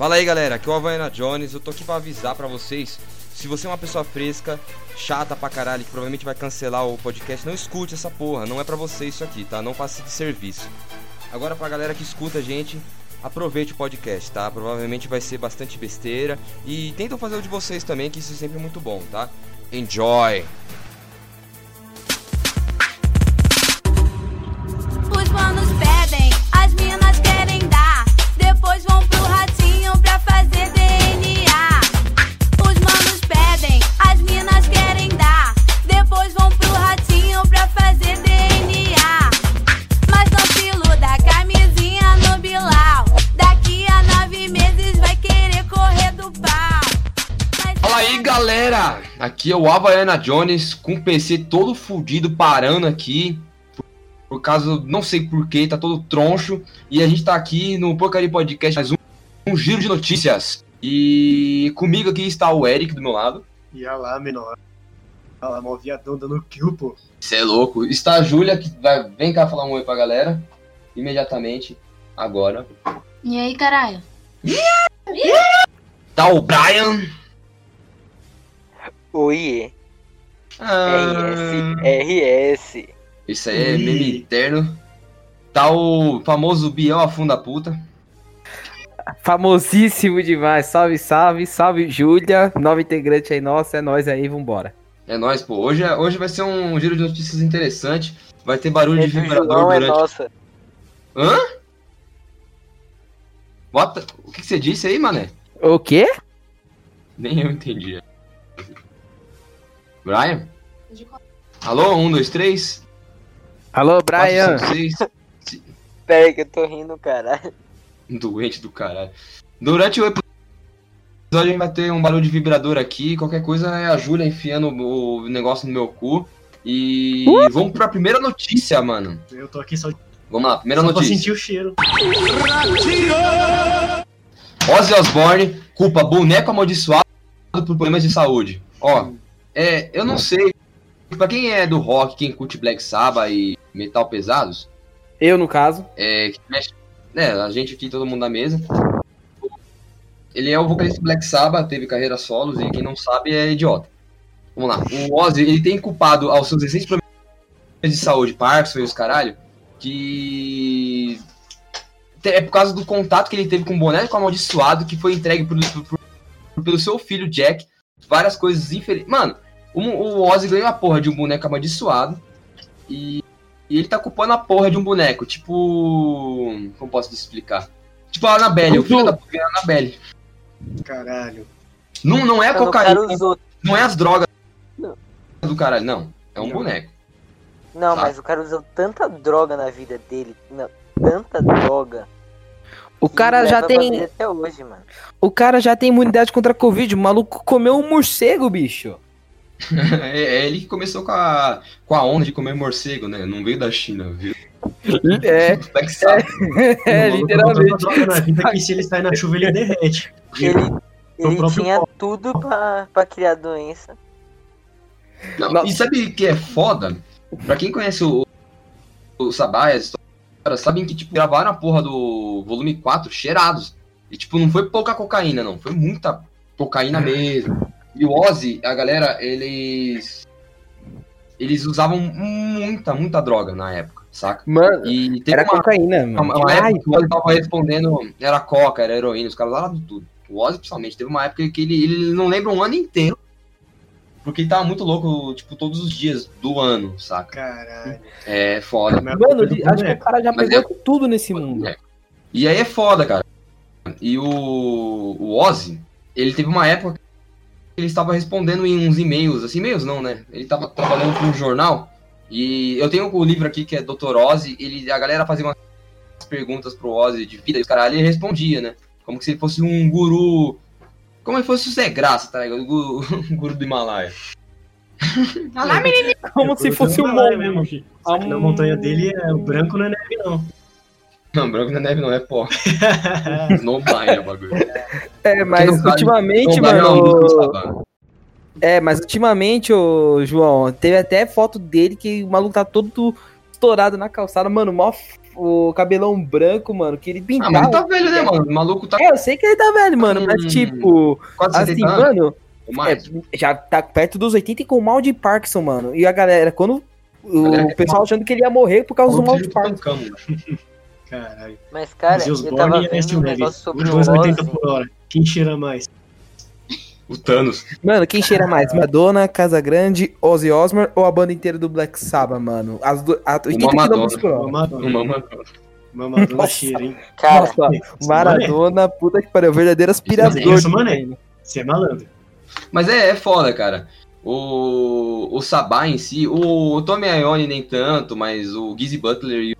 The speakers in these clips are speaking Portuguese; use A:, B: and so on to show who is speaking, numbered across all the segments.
A: Fala aí galera, aqui é o Havaiana Jones, eu tô aqui pra avisar pra vocês. Se você é uma pessoa fresca, chata pra caralho, que provavelmente vai cancelar o podcast, não escute essa porra, não é pra você isso aqui, tá? Não passe de serviço. Agora pra galera que escuta a gente, aproveite o podcast, tá? Provavelmente vai ser bastante besteira e tentam fazer o de vocês também, que isso é sempre muito bom, tá? Enjoy! Aqui é o Havaiana Jones com o PC todo fudido parando aqui. Por causa, não sei porquê, tá todo troncho. E a gente tá aqui no Porcaria Podcast, mais um, um giro de notícias. E comigo aqui está o Eric do meu lado.
B: E olha lá, menor. Olha lá, mó viadão dando kill, pô.
A: Você é louco. Está a Júlia, que vai, vem cá falar um oi pra galera. Imediatamente, agora.
C: E aí, caralho?
A: Tá o Brian.
D: Oiê.
A: Ah,
D: RS, RS.
A: Isso aí é meme eterno. Tá o famoso Biel Afunda Puta.
E: Famosíssimo demais. Salve, salve, salve, Júlia. Nova integrante aí nossa, é nós aí, vambora.
A: É nóis, pô. Hoje, é- hoje vai ser um giro de notícias interessante. Vai ter barulho
D: É
A: de
D: do
A: vibrador
D: João, é
A: durante.
D: nossa.
A: Hã? Bota. O que, que você disse aí, mané?
E: O quê?
A: Nem eu entendi. Brian? Alô? Um, dois, três?
E: Alô,
A: quatro,
E: Brian.
A: cinco, seis.
D: Pera aí que eu tô rindo, caralho.
A: Doente do caralho. Durante o episódio a gente vai ter um barulho de vibrador aqui. Qualquer coisa é a Júlia enfiando o negócio no meu cu. E vamos pra primeira notícia, mano.
B: Eu tô aqui só,
A: Vamos lá, primeira
B: só
A: notícia.
B: sentir o cheiro.
A: Ozzy Osbourne culpa boneco amaldiçoado por problemas de saúde. Ó, é, eu não sei. Pra quem é do rock, quem curte Black Sabbath e metal pesados,
E: Eu, no caso.
A: é, mexe, né, a gente aqui, todo mundo na mesa. Ele é o vocalista Black Sabbath, teve carreira solos e quem não sabe é idiota. Vamos lá. O Ozzy, ele tem culpado aos seus recentes problemas de saúde, Parkinson e os caralho, que é por causa do contato que ele teve com o boneco amaldiçoado que foi entregue pelo seu filho Jack. Várias coisas infelizes. Mano, o, o Ozzy ganhou a porra de um boneco amaldiçoado e, e ele tá culpando a porra de um boneco. Tipo. Como posso te explicar? Tipo a Annabelle, o filho da porra é a Annabelle.
B: Caralho.
A: Não, não é a cocaína, não é as drogas
D: Não.
A: do caralho, não. É um
B: Não.
A: boneco.
D: Não,
A: Tá.
D: mas o cara usou tanta droga na vida dele. Não, tanta droga.
E: O cara já tem.
D: hoje, mano.
E: O cara já tem imunidade contra a Covid. O maluco comeu um morcego, bicho.
A: É, é ele que começou com a, com a onda de comer morcego, né? Não veio da China, viu?
E: É, é,
B: botou
E: literalmente.
B: na vida que se ele sai na chuva ele derrete.
D: Ele, ele
B: próprio
D: tinha tudo pra, pra criar doença.
A: Não. E sabe o que é foda? Pra quem conhece o, o Sabá e as histórias, sabem que, tipo, gravaram a porra do volume 4 cheirados. E, tipo, não foi pouca cocaína, não. Foi muita cocaína mesmo. E o Ozzy, a galera, eles... Eles usavam muita, muita droga na época, saca?
E: Mano,
A: E
E: era
A: uma,
E: cocaína,
A: uma,
E: mano.
A: uma
E: Ai,
A: época que o Ozzy tava respondendo, era coca, era heroína, os caras usavam de tudo. O Ozzy, principalmente, teve uma época que ele, ele não lembra um ano inteiro. Porque ele tava muito louco, tipo, todos os dias do ano, saca?
B: Caralho.
A: É foda.
B: Mas
E: Mano, ele- acho que o cara já
A: Mas
E: pegou
A: é-
E: tudo nesse mundo.
A: É. E aí é foda, cara. E o, o Ozzy, ele teve uma época que ele estava respondendo em uns e-mails, assim, e-mails não, né? Ele estava trabalhando com um jornal. E eu tenho o livro aqui que é Dr. Ozzy, ele, a galera fazia umas perguntas pro Ozzy de vida e os caralho, ele respondia, né? Como se ele fosse um guru. Como se fosse o Zé Graça, tá ligado? O guru, o guru do Himalaia.
E: Como se fosse um
B: lá
E: monge.
B: na montanha dele é o branco não é neve, não.
A: Não, branco na neve não é pó. Snowblind é o bagulho.
E: É, mas
A: não
E: ultimamente,
A: é
E: mano. É, mas ultimamente, ô João, teve até foto dele que o maluco tá todo estourado na calçada. Mano, mó, o cabelão branco, mano, que ele
A: Ah,
E: pintava.
A: mas ele tá velho, né, mano? O maluco tá
E: É, eu sei que ele tá velho, mano, mas
A: Hum,
E: tipo,
A: quase
E: assim,
A: 70 anos.
E: mano, é, já tá perto dos 80 e com mal de Parkinson, mano. E a galera, quando o
A: Galera,
E: pessoal achando que ele ia morrer por causa do mal de Parkinson.
B: Caralho.
D: Mas, cara,
B: Zeus
D: eu tava
B: Ace
D: vendo um negócio sobre
B: Os
D: o
B: dois 80
D: Ozzy.
B: por hora. Quem cheira mais?
A: O Thanos.
E: Mano, quem cheira mais? Madonna, Casa Grande, Ozzy Osbourne ou a banda inteira do Black Sabbath, mano? As do, a 80
A: Uma Madonna.
E: hora.
B: Mamadona.
A: Uma, uma...
B: Mamadona
E: Nossa.
B: cheira, hein?
D: Cara,
E: Nossa, Maradona, puta que pariu, verdadeiro aspirador.
B: Isso,
E: de
B: mané.
E: treino.
B: Você é malandro.
A: Mas é, é foda, cara. O, o Sabá em si, o Tommy Ione nem tanto, mas o Gizzy Butler e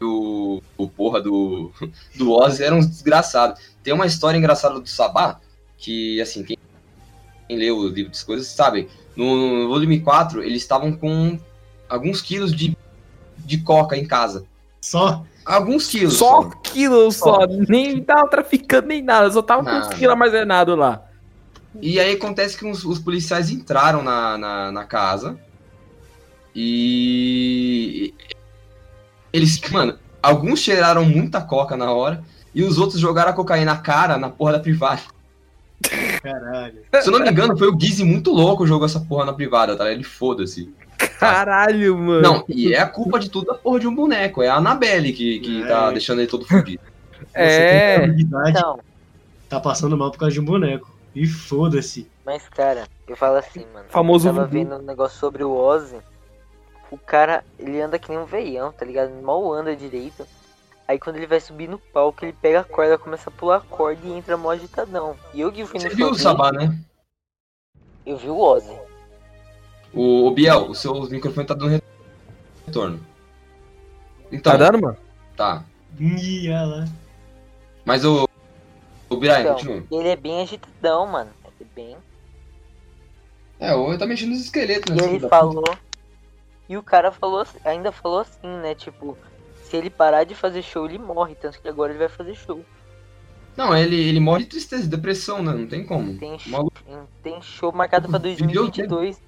A: o, o porra do, do Ozzy eram uns desgraçados. Tem uma história engraçada do Sabá, que assim, quem, quem leu o livro das coisas sabe. No, no volume 4, eles estavam com alguns quilos de, de coca em casa.
B: Só
A: Alguns quilos.
E: Só quilos só, nem tava traficando nem nada, só tava com os quilos armazenados lá.
A: E aí acontece que os, os policiais entraram na, na, na casa e eles, mano, alguns cheiraram muita coca na hora e os outros jogaram a cocaína na cara na porra da privada.
B: Caralho.
A: Se eu não me engano, foi o Gizzy muito louco que jogou essa porra na privada, tá? Ele foda-se.
E: Caralho, mano.
A: Não, e é a culpa de tudo da porra de um boneco. É a Annabelle que, que tá
B: É.
A: deixando ele todo fudido.
E: É.
B: Você tem habilidade,
D: então,
B: tá passando mal por causa de um boneco. E foda-se.
D: mas, cara, eu falo assim, mano.
E: Famoso
D: Eu tava vendo um negócio sobre o Ozzy. O cara, ele anda que nem um veião, tá ligado? Mal anda direito. Aí quando ele vai subir no palco, ele pega a corda, começa a pular a corda e entra mó agitadão. E eu que fui
A: Você
D: no
A: viu o Sabá, né?
D: Eu vi o Ozzy.
A: O, o Biel, o seu microfone tá dando retorno. Então,
E: Tá dando, mano?
A: tá.
B: Ia lá.
A: Mas o. O Brian,
D: Então,
A: continua.
D: ele é bem agitadão, mano. Ele é bem.
A: É, o tá mexendo nos esqueletos,
D: E
A: né?
D: ele
A: filho da
D: falou. E o cara falou, assim- ainda falou assim, né? Tipo, se ele parar de fazer show, ele morre. Tanto que agora ele vai fazer show.
A: Não, ele, ele morre de tristeza, de depressão, né? Não tem como.
D: Tem,
A: O maluco,
D: tem show marcado pra 2022.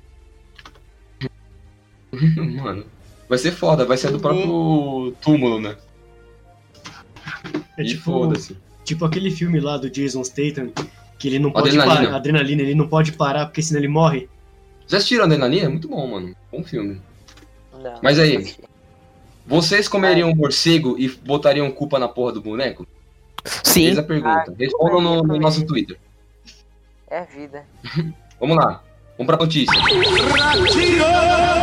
A: mano. Vai ser foda, vai ser do próprio túmulo, né?
B: É
A: e
B: tipo,
A: foda-se.
B: tipo aquele filme lá do Jason Statham, que ele não pode
A: Adrenalina.
B: parar. Adrenalina, ele não pode parar porque senão ele morre.
A: Já assistiram Adrenalina? É muito bom, mano. Bom filme.
D: Não,
A: Mas aí? Vocês comeriam um morcego e botariam culpa na porra do boneco?
E: Sim.
A: Eis a pergunta. Respondam no, no nosso Twitter.
D: É a vida.
A: Vamos lá. Vamos pra notícia.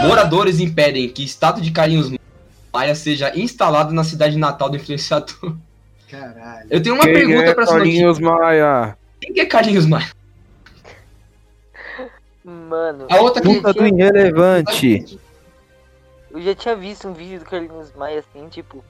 A: Moradores impedem que estátua de Carlinhos Maia seja instalado na cidade natal do influenciador.
B: Caralho.
A: Eu tenho uma
E: Quem
A: pergunta
E: é
A: pra notícia.
E: Carlinhos Maia?
A: Quem que é Carlinhos Maia?
D: Mano,
A: A outra
E: Puta
D: já
E: do irrelevante.
D: Eu já tinha visto um vídeo do Carlinhos Maia assim, tipo.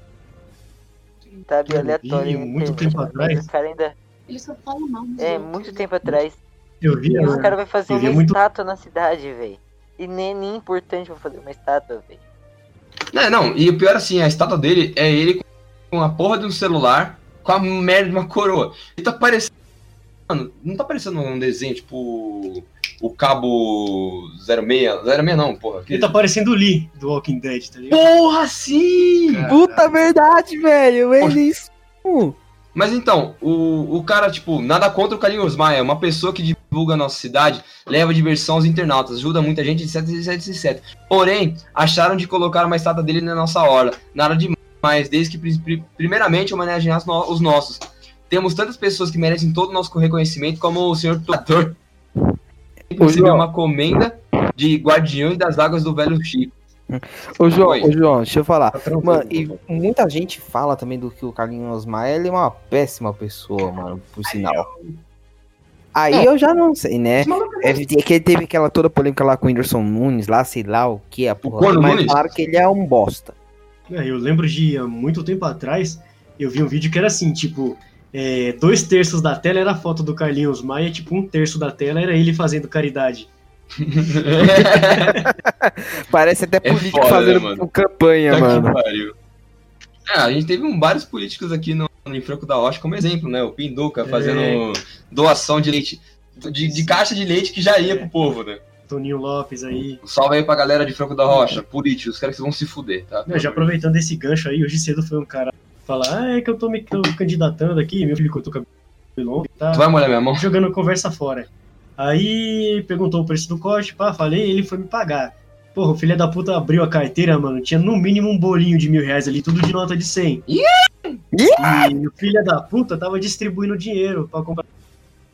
D: Sabe,
B: Eu
D: aleatório.
B: vi muito
D: internet,
B: tempo
D: mas
B: atrás.
D: O cara ainda.
C: Ele só fala mal.
D: É,
C: outros.
D: muito tempo atrás.
B: Eu vi,
D: E os
B: né?
D: caras vão fazer uma
B: muito-
D: estátua na cidade, velho. E nem, nem importante pra fazer uma estátua, velho.
A: Não, não, e o pior assim, a estátua dele é ele com a porra de um celular com a merda de uma coroa. Ele tá parecendo. Mano, não tá parecendo um desenho, tipo. O cabo 06. 06 não, porra.
B: Ele tá parecendo o Lee do Walking Dead, tá ligado?
A: Porra, sim!
E: Puta verdade, velho. Ele isso.
A: Mas então, o, o cara, tipo, nada contra o Carlinhos Maia, é uma pessoa que divulga a nossa cidade, leva diversão aos internautas, ajuda muita gente, etc, etc, etc. Porém, acharam de colocar uma estátua dele na nossa orla. Nada demais, desde que, pri- pri- primeiramente, homenagear os no- os nossos. Temos tantas pessoas que merecem todo o nosso reconhecimento, como o senhor Tutor, recebeu
E: João.
A: uma comenda de guardiões das águas do velho Chico.
E: Ô, João,
A: Oi.
E: ô, João, deixa eu falar.
B: Tá
E: Mano, e muita gente fala também do que o Carlinhos Maia ele é uma péssima pessoa, mano, por sinal. Aí eu já não sei, né? É que ele teve aquela toda polêmica lá com o Whindersson Nunes, lá, sei lá o que, a porra.
A: Corno
E: Mas
A: Nunes?
E: falaram que ele é um bosta.
B: É, eu lembro de há muito tempo atrás, eu vi um vídeo que era assim, tipo, é, dois terços da tela era a foto do Carlinhos Maia, tipo, um terço da tela era ele fazendo caridade.
E: Parece até
A: É
E: político
A: foda,
E: fazendo
A: né, mano?
E: campanha,
A: Tá que
E: mano.
A: pariu. É, a gente teve um- vários políticos aqui no, no em Franco da Rocha como exemplo, né? O Pinduca fazendo
B: É.
A: doação de leite, de, de caixa de leite que já ia pro povo, né?
B: Toninho Lopes aí.
A: Salve aí pra galera de Franco da Rocha, políticos, quero que vocês vão se fuder, tá?
B: Não, já aproveitando esse gancho aí, hoje cedo foi um cara falar, ah, é que eu tô me tô candidatando aqui, meu filho cortou o cabelo longo, tá
A: Tu vai molhar minha mão?
B: jogando conversa fora. Aí perguntou o preço do corte, pá, falei, ele foi me pagar. Porra, o filho da puta abriu a carteira, mano, tinha no mínimo um bolinho de mil reais ali, tudo de nota de 100.
E: Ih!
B: E o filho da puta tava distribuindo dinheiro pra comprar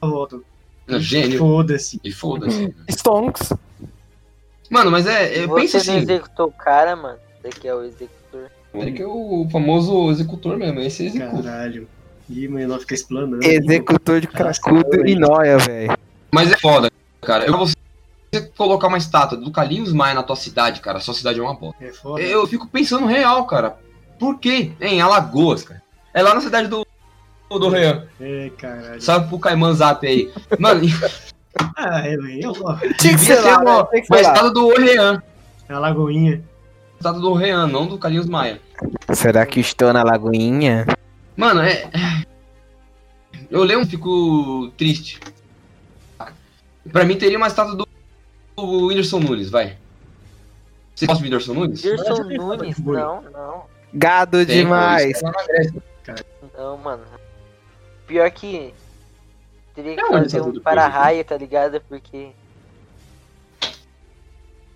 B: a voto.
A: Gênio.
B: Foda-se.
A: E foda-se.
E: Stonks.
A: Mano, mas é, eu
D: Você
A: penso
D: não
A: assim,
D: executou o cara, mano. Você que é o executor.
A: Que é o famoso executor mesmo, esse executa.
B: Caralho. Ih, mãe, não fica explanando.
E: Executor de cracudo e nóia, velho.
A: Mas é foda, cara. Eu você colocar uma estátua do Carlinhos Maia na tua cidade, cara, sua cidade é uma bosta.
B: É foda.
A: Eu fico pensando real, cara. Por quê? Em Alagoas, cara. É lá na cidade do do Rean.
B: É, caralho.
A: Sabe pro Caimã Zap aí. Mano,
B: Ah, é. Eu gosto.
E: Tinha que ser lá,
A: uma,
E: né? Tinha que
A: uma estátua do Rean.
B: É a Lagoinha.
A: Estátua do Rean, não do Carlinhos Maia.
E: Será que estou na lagoinha?
A: Mano, é. Eu leio e fico triste. Pra mim teria uma estátua do, do Whindersson Nunes, vai. Você gosta do Whindersson Nunes?
B: Foto
D: Nunes? Não, não.
E: Gado
A: Tem,
E: demais.
A: é.
D: Não, mano. Pior que. Teria que
A: É
D: fazer um
A: depois,
D: para-raia, tá ligado? Porque.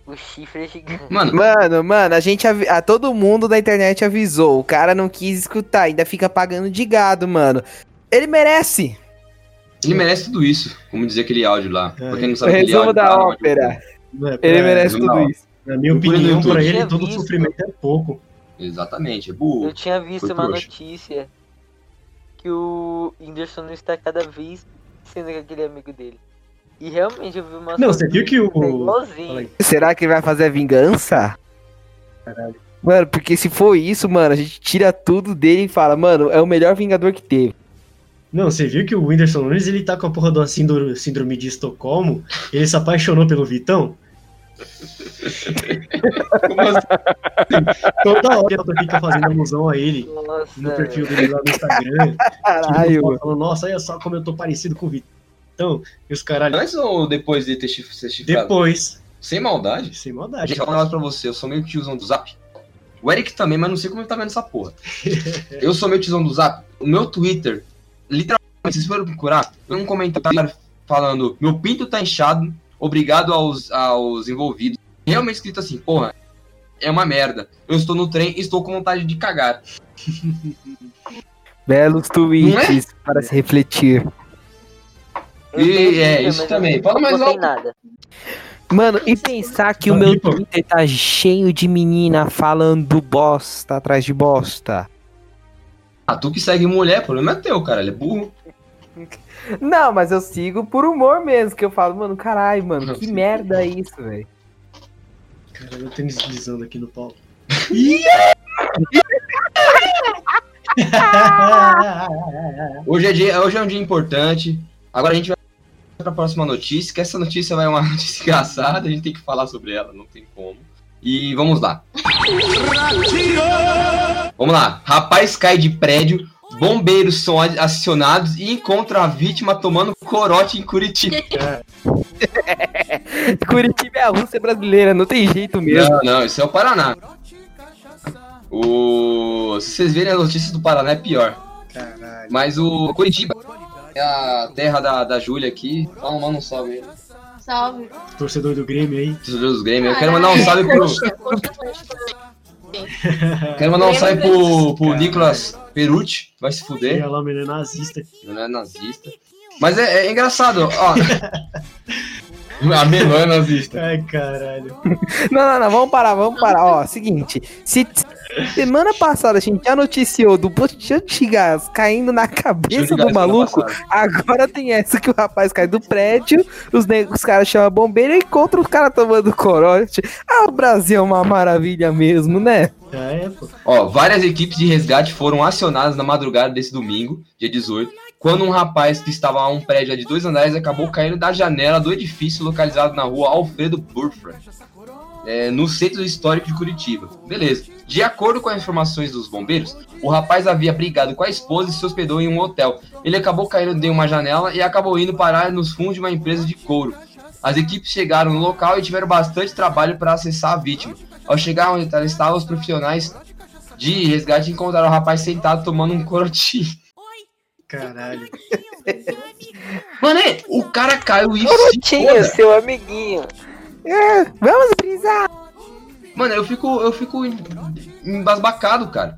D: O chifre é gigante.
A: Mano,
E: Mano, mano, a gente a todo mundo da internet avisou. O cara não quis escutar, ainda fica pagando de gado, mano. Ele merece.
A: ele merece tudo isso. Como dizia aquele áudio lá.
B: É.
A: Pra quem não
E: O
A: sabe aquele
E: resumo
A: áudio
E: da
A: lá,
E: ópera.
B: Não é,
E: Ele
B: pra-
E: merece
A: não.
E: tudo isso.
B: Na minha opinião, pra ele, todo
D: visto.
B: sofrimento é pouco.
A: Exatamente, é burro.
D: Eu tinha visto
A: Foi
D: uma
A: trouxa.
D: notícia que o Whindersson não está cada vez sendo aquele amigo dele. E realmente eu vi uma
B: Não, você viu que o-.
E: Será que ele vai fazer a vingança?
B: Caralho.
E: Mano, porque se for isso, mano, a gente tira tudo dele e fala, mano, é o melhor vingador que teve.
B: Não, você viu que o Whindersson Nunes, ele tá com a porra da síndrome, síndrome de Estocolmo, ele se apaixonou pelo Vitão?
A: Assim?
B: Toda hora ela fica fazendo alusão a ele
D: Nossa,
B: no perfil dele lá no Instagram.
E: Caralho,
B: falando, nossa, olha só como eu tô parecido com o Vitão. E os caralho.
A: Antes ou depois de ter ser chifrado?
B: Depois,
A: Sem maldade?
B: sem maldade.
A: Gente, vou falar um negócio pra você, eu sou meio tiozão do Zap. O Eric também, mas não sei como ele tá vendo essa porra. Eu sou meio tiozão do Zap. O meu Twitter, literalmente, se vocês forem procurar, eu um comentário falando, meu pinto tá inchado, obrigado aos, aos envolvidos. Realmente escrito assim, porra, é uma merda. Eu estou no trem e estou com vontade de cagar.
E: Belos tweets para se refletir.
D: Eu
A: E é,
D: Twitter,
A: isso também. Fala mais alto.
D: nada.
E: Mano, e pensar que o meu
B: pô.
E: Twitter tá cheio de menina falando bosta atrás de bosta.
A: Ah, tu que segue mulher, problema é teu, cara. Ele é burro.
E: Não, mas eu sigo por humor mesmo, que eu falo, mano, caralho, mano, que merda é isso, velho.
B: Caralho, eu tô deslizando aqui no palco.
A: Hoje é, dia, hoje é um dia importante. Agora a gente vai para a próxima notícia, que essa notícia vai uma notícia engraçada, a gente tem que falar sobre ela, não tem como. E vamos lá. Vamos lá. Rapaz cai de prédio, bombeiros são acionados e encontra a vítima tomando corote em Curitiba.
E: Curitiba é a Rússia brasileira, não tem jeito mesmo.
A: Não, não, isso é o Paraná. O... Se vocês verem as notícias do Paraná é pior.
B: Caralho.
A: Mas o Curitiba é a terra da, da Júlia aqui. Fala, manda um salve aí.
C: Salve.
B: Torcedor do Grêmio aí.
A: Torcedor dos Grêmio. Eu quero mandar um salve pro. Quero mandar um salve pro, pro. Nicolas Perucci. Vai se fuder.
B: ela, menina nazista.
A: Não é nazista. Mas é, é engraçado, ó. A menor é nazista.
B: Ai, caralho.
E: Não, não, não, vamos parar, vamos parar. Ó, seguinte, se semana passada a gente já noticiou do botijão de gás caindo na cabeça do maluco, agora tem essa que o rapaz cai do prédio, os, os caras chamam bombeiro e encontram os caras tomando corote. Ah, o Brasil é uma maravilha mesmo, né?
B: Já é, pô.
A: Ó, várias equipes de resgate foram acionadas na madrugada desse domingo, dia 18, quando um rapaz que estava a um prédio de dois andares acabou caindo da janela do edifício localizado na rua Alfredo Burford, é, no centro histórico de Curitiba. Beleza. De acordo com as informações dos bombeiros, o rapaz havia brigado com a esposa e se hospedou em um hotel. Ele acabou caindo de uma janela e acabou indo parar nos fundos de uma empresa de couro. As equipes chegaram no local e tiveram bastante trabalho para acessar a vítima. Ao chegar onde ela estava, os profissionais de resgate encontraram o rapaz sentado tomando um corotinho.
B: Caralho.
A: Mano, o cara caiu e
D: Corotinho, seu amiguinho.
E: É, vamos brisar.
A: Mano, eu fico, eu fico em- embasbacado, cara.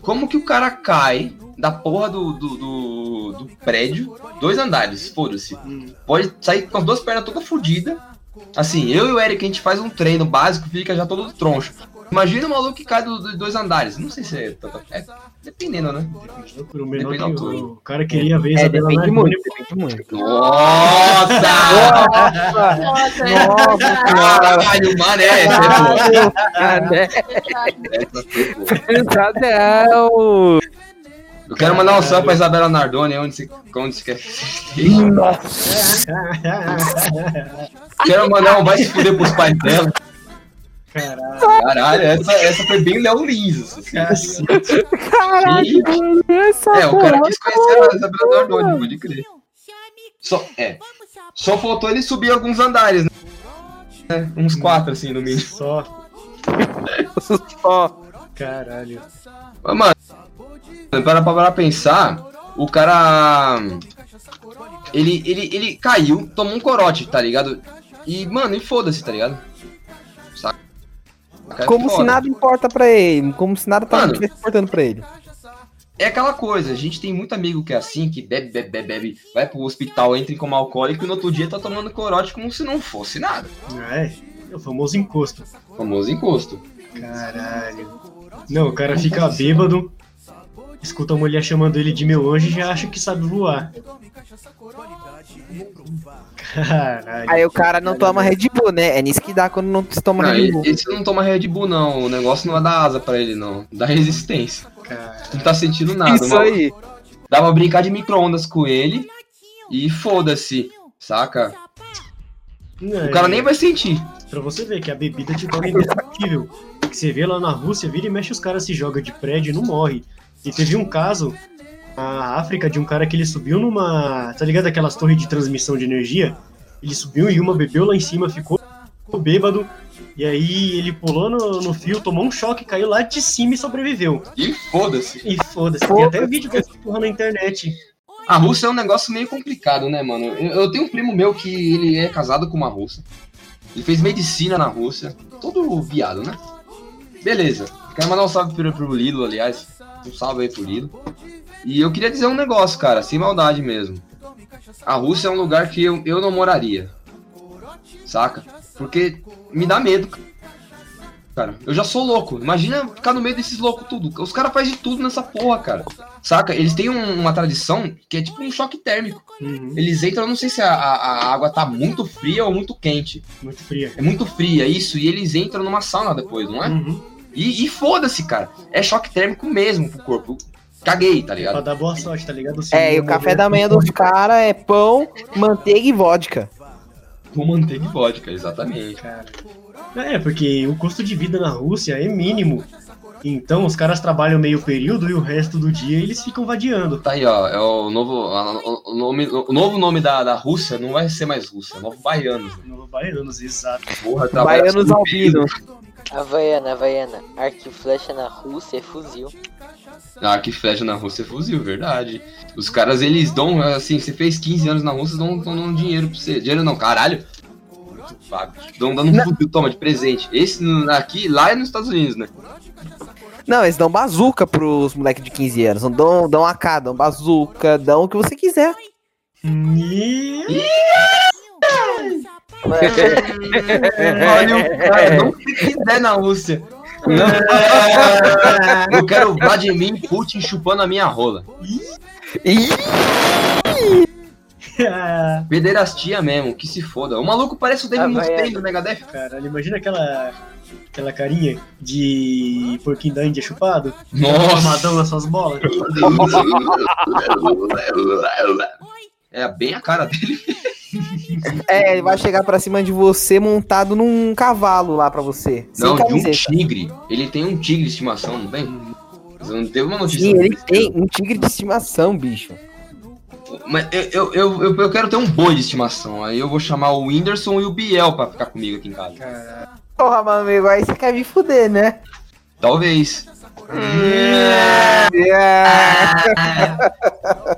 A: Como que o cara cai da porra do, do, do, do prédio, dois andares, foda-se. Pode sair com as duas pernas todas fodidas. Assim, eu e o Eric, a gente faz um treino básico, fica já todo troncho. Imagina o maluco que cai do- dos dois andares. Não sei se é, é dependendo, né?
B: O menor
A: Depende
B: que o, o cara queria ver
E: É,
B: Isabela
E: depende muito, depende muito.
A: Nossa!
E: Nossa,
A: Caralho, mané, é boa.
E: Pesadão.
A: Eu quero mandar um salve pra Isabela Nardoni, onde você, onde você quer.
E: Nossa.
A: Quero mandar um vai se fuder pros pais dela.
B: Caralho.
A: Caralho, essa, essa foi bem Léo Lins. assim.
B: Cacete.
E: Caralho, essa
A: É, o cara quis conhecer a Isabela Nardoni, pode crer. Só, é, só faltou ele subir alguns andares, né? É, Uns quatro, assim, no mínimo.
B: Só.
E: Só.
B: Caralho.
A: Mas, mano, para para pensar, o cara. Ele, ele, ele caiu, tomou um corote, tá ligado? E, mano, e foda-se, tá ligado?
E: Como se nada importa pra ele. Como se nada tava
A: Mano.
E: importando pra ele.
A: É aquela coisa, a gente tem muito amigo que é assim, que bebe, bebe, bebe, bebe, vai pro hospital, entra em coma alcoólico e no outro dia tá tomando corote como se não fosse nada.
B: É, é o famoso encosto.
A: Famoso encosto.
B: Caralho. Não, o cara fica bêbado, escuta a mulher chamando ele de meu anjo e já acha que sabe voar. Caralho.
E: Aí o cara não toma Red Bull, né? É nisso que dá quando não se toma
A: Não,
E: Red Bull.
A: esse não toma Red Bull, não. O negócio não vai dar asa pra ele, não. Dá resistência.
B: Cara,
A: Não tá sentindo nada.
E: Isso
A: mano.
E: aí.
A: Dá pra brincar de micro-ondas com ele e foda-se, saca? O cara nem vai sentir.
B: Pra você ver que a bebida te torna indestrutível. Que você vê lá na Rússia, vira e mexe os caras se jogam de prédio e não morre. E teve um caso na África de um cara que ele subiu numa. Tá ligado aquelas torres de transmissão de energia? Ele subiu e uma bebeu lá em cima, ficou bêbado. E aí ele pulou no, no fio, tomou um choque, caiu lá de cima e sobreviveu.
A: E foda-se.
B: E foda-se, tem até vídeo dessa porra na internet.
A: A Rússia é um negócio meio complicado, né, mano? Eu, eu tenho um primo meu que ele é casado com uma russa. Ele fez medicina na Rússia. Todo viado, né? Beleza. Quero mandar um salve pro, pro Lilo, aliás. Um salve aí pro. E eu queria dizer um negócio, cara, sem maldade mesmo. A Rússia é um lugar que eu, eu não moraria. Saca? Porque me dá medo, cara. Eu já sou louco. Imagina ficar no meio desses loucos tudo. Os caras fazem de tudo nessa porra, cara. Saca? Eles têm um- uma tradição que é tipo um choque térmico.
B: Uhum,
A: Eles entram, eu não sei se a, a- a água tá muito fria ou muito quente.
B: muito fria.
A: É muito fria, isso. E eles entram numa sauna depois, não é?
B: Uhum,
A: E, e foda-se, cara. É choque térmico mesmo pro corpo. Caguei, tá
B: pra
A: ligado?
B: dar boa sorte, tá ligado? Se
E: É, e o café
B: morrer-
E: da manhã dos caras é pão, manteiga e vodka.
A: Com manteiga e vodka, exatamente.
B: Cara. É, porque o custo de vida na Rússia é mínimo. Então os caras trabalham meio período e o resto do dia eles ficam vadiando.
A: Tá aí, ó. É o novo, a- o, nome, o novo nome da, da Rússia não vai ser mais Rússia, é novo Baianos. né?
B: No Baianos, exato.
A: Porra,
E: Baianos albinos.
D: Havaiana, Havaiana. Arco e flecha na Rússia é fuzil.
A: Ah, que flecha na Rússia é fuzil, verdade. Os caras, eles dão, assim, você fez 15 anos na Rússia, dão, dão, dão dinheiro pra você. Dinheiro não, caralho. Muito vago. Dão dando um fuzil, toma, de presente. Esse aqui, lá é nos Estados Unidos, né?
E: Não, eles dão bazuca pros moleques de 15 anos. Não dão, dão AK, dão bazuca, dão o que você quiser.
B: E...
A: Olha o cara, não se quiser na Rússia. Eu quero o Vladimir Putin chupando a minha rola. Pederastia mesmo, que se foda. O maluco parece o Dave
D: Ah,
A: Mustaine
D: é.
A: do Megadeth.
B: Caralho, imagina aquela, aquela carinha de porquinho da Índia chupado.
A: Nossa.
B: Amadão nas suas bolas.
A: É bem a cara dele.
E: É, ele vai chegar pra cima de você montado num cavalo lá pra você. Sem
A: Não, de um tigre. Ele tem um tigre de estimação, não tem? Você não teve uma notícia?
E: Sim, ele tem um tigre de estimação, bicho.
A: Mas eu, eu, eu, eu, quero ter um boi de estimação. Aí eu vou chamar o Whindersson e o Biel pra ficar comigo aqui em casa.
E: Porra, meu amigo, aí você quer me fuder, né?
A: Talvez.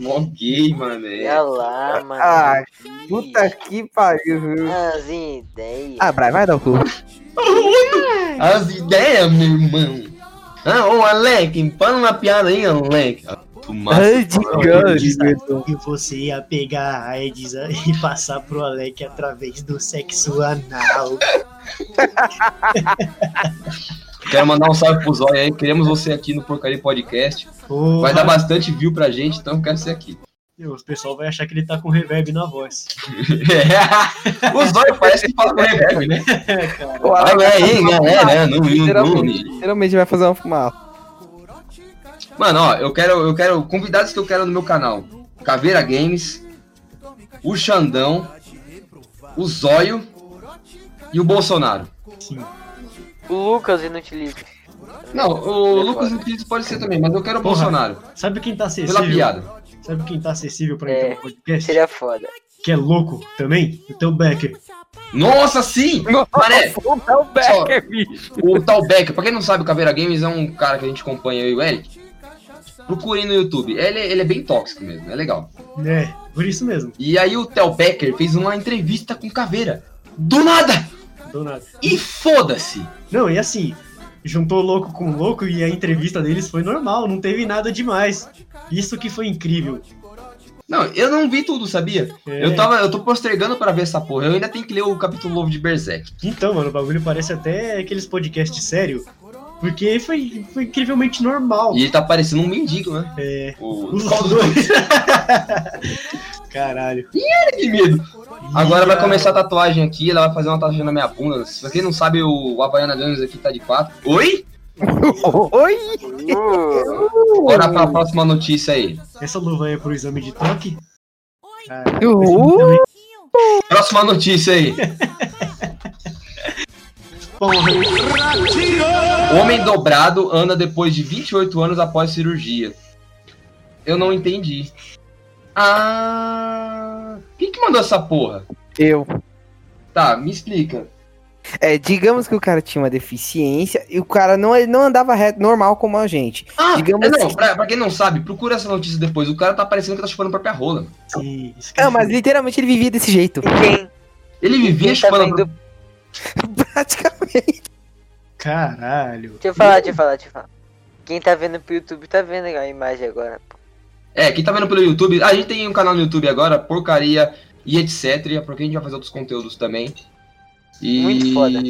A: Mó gay, mano.
D: Olha
A: É.
D: lá, mano.
E: Ah, puta que pariu, viu?
D: As ideias.
E: Ah, Brian, vai dar o cu.
A: As ideias, meu irmão. Ah, ô Alec, para uma piada aí, Alec. Fumaça.
E: Ai, de
B: que você ia pegar a AIDS e passar pro Alec através do sexo anal.
A: Quero mandar um salve pro Zóia aí. Queremos você aqui no Porcaria Podcast.
B: Porra.
A: Vai dar bastante view pra gente, então eu quero ser aqui.
B: O pessoal vai achar que ele tá com reverb na voz.
A: o Zóio parece que fala com reverb, né?
B: Cara,
E: O
A: Olha
E: Alex
A: aí, galera. No, no,
E: Literalmente,
A: no.
E: literalmente vai fazer uma fumaça.
A: Mano, ó, eu quero, eu quero convidados que eu quero no meu canal. Caveira Games, o Xandão, o Zóio e o Bolsonaro.
B: sim.
D: O Lucas Inutilista.
A: Não, o Lucas Nunes pode ser também, mas eu quero o
B: Porra.
A: Bolsonaro.
B: Sabe quem tá
A: Pela
B: acessível?
A: piada.
B: Sabe quem tá acessível pra
D: É,
B: entrar no podcast?
D: Seria foda.
B: Que é louco também? O teu Becker.
A: Nossa, sim! Mané,
E: É o Becker, bicho.
A: o tal Becker, pra quem não sabe, o Caveira Games é um cara que a gente acompanha, eu e o Eric. Procurem no YouTube. Ele, ele é bem tóxico mesmo, é legal.
B: É, por isso mesmo.
A: E aí o Tel Becker fez uma entrevista com o Caveira. Do nada!
B: Do nada.
A: E foda-se!
B: Não, e assim, juntou louco com louco e a entrevista deles foi normal, não teve nada demais. Isso que foi incrível.
A: Não, eu não vi tudo, sabia?
B: É.
A: Eu, tava, eu tô postergando pra ver essa porra. Eu ainda tenho que ler o capítulo novo de Berserk.
B: Então, mano, o bagulho parece até aqueles podcasts sério, porque foi, foi incrivelmente normal.
A: E ele tá parecendo um mendigo, né?
B: É.
A: O...
B: Os dois. Caralho.
A: Que medo. Agora vai começar a tatuagem aqui, ela vai fazer uma tatuagem na minha bunda. Pra quem não sabe, o Havaiana Jones aqui tá de quatro. Oi?
E: Oi?
A: Bora pra próxima notícia aí.
B: Essa luva aí é pro exame de toque? Caralho,
E: Uh,
A: Próxima notícia aí.
B: Porra,
A: Homem dobrado anda depois de 28 anos após cirurgia. Eu não entendi. Ah. Quem que mandou essa porra?
E: eu.
A: Tá, me explica.
E: É, digamos que o cara tinha uma deficiência e o cara não, ele não andava reto, normal como a gente.
A: Ah,
E: Digamos
A: é, não,
E: assim.
A: pra, pra quem não sabe, procura essa notícia depois. O cara tá parecendo que tá chupando a própria rola.
B: sim,
E: Não, mas literalmente ele vivia desse jeito.
D: quem,
A: Ele vivia
D: quem tá
A: chupando a
D: vendo.
E: Praticamente.
B: Caralho.
D: Deixa eu falar, deixa eu falar, deixa eu falar. Quem tá vendo pro YouTube tá vendo a imagem agora.
A: É, quem tá vendo pelo YouTube, a gente tem um canal no YouTube agora, porcaria e etc. Porque a gente vai fazer outros conteúdos também. E
D: Muito foda.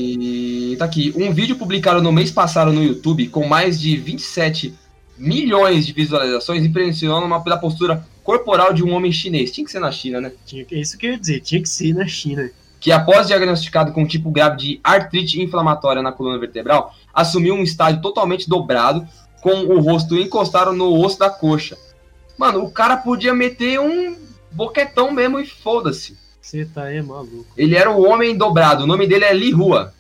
A: tá aqui, um vídeo publicado no mês passado no YouTube com mais de 27 milhões de visualizações impressiona uma pela postura corporal de um homem chinês. Tinha que ser na China, né?
B: Tinha que, é isso que eu ia dizer, tinha que ser na China.
A: Que após diagnosticado com um tipo grave de artrite inflamatória na coluna vertebral, assumiu um estágio totalmente dobrado, com o rosto encostado no osso da coxa. Mano, o cara podia meter um boquetão mesmo e foda-se.
B: Você tá é maluco.
A: Ele era o homem dobrado. O nome dele é Li Rua.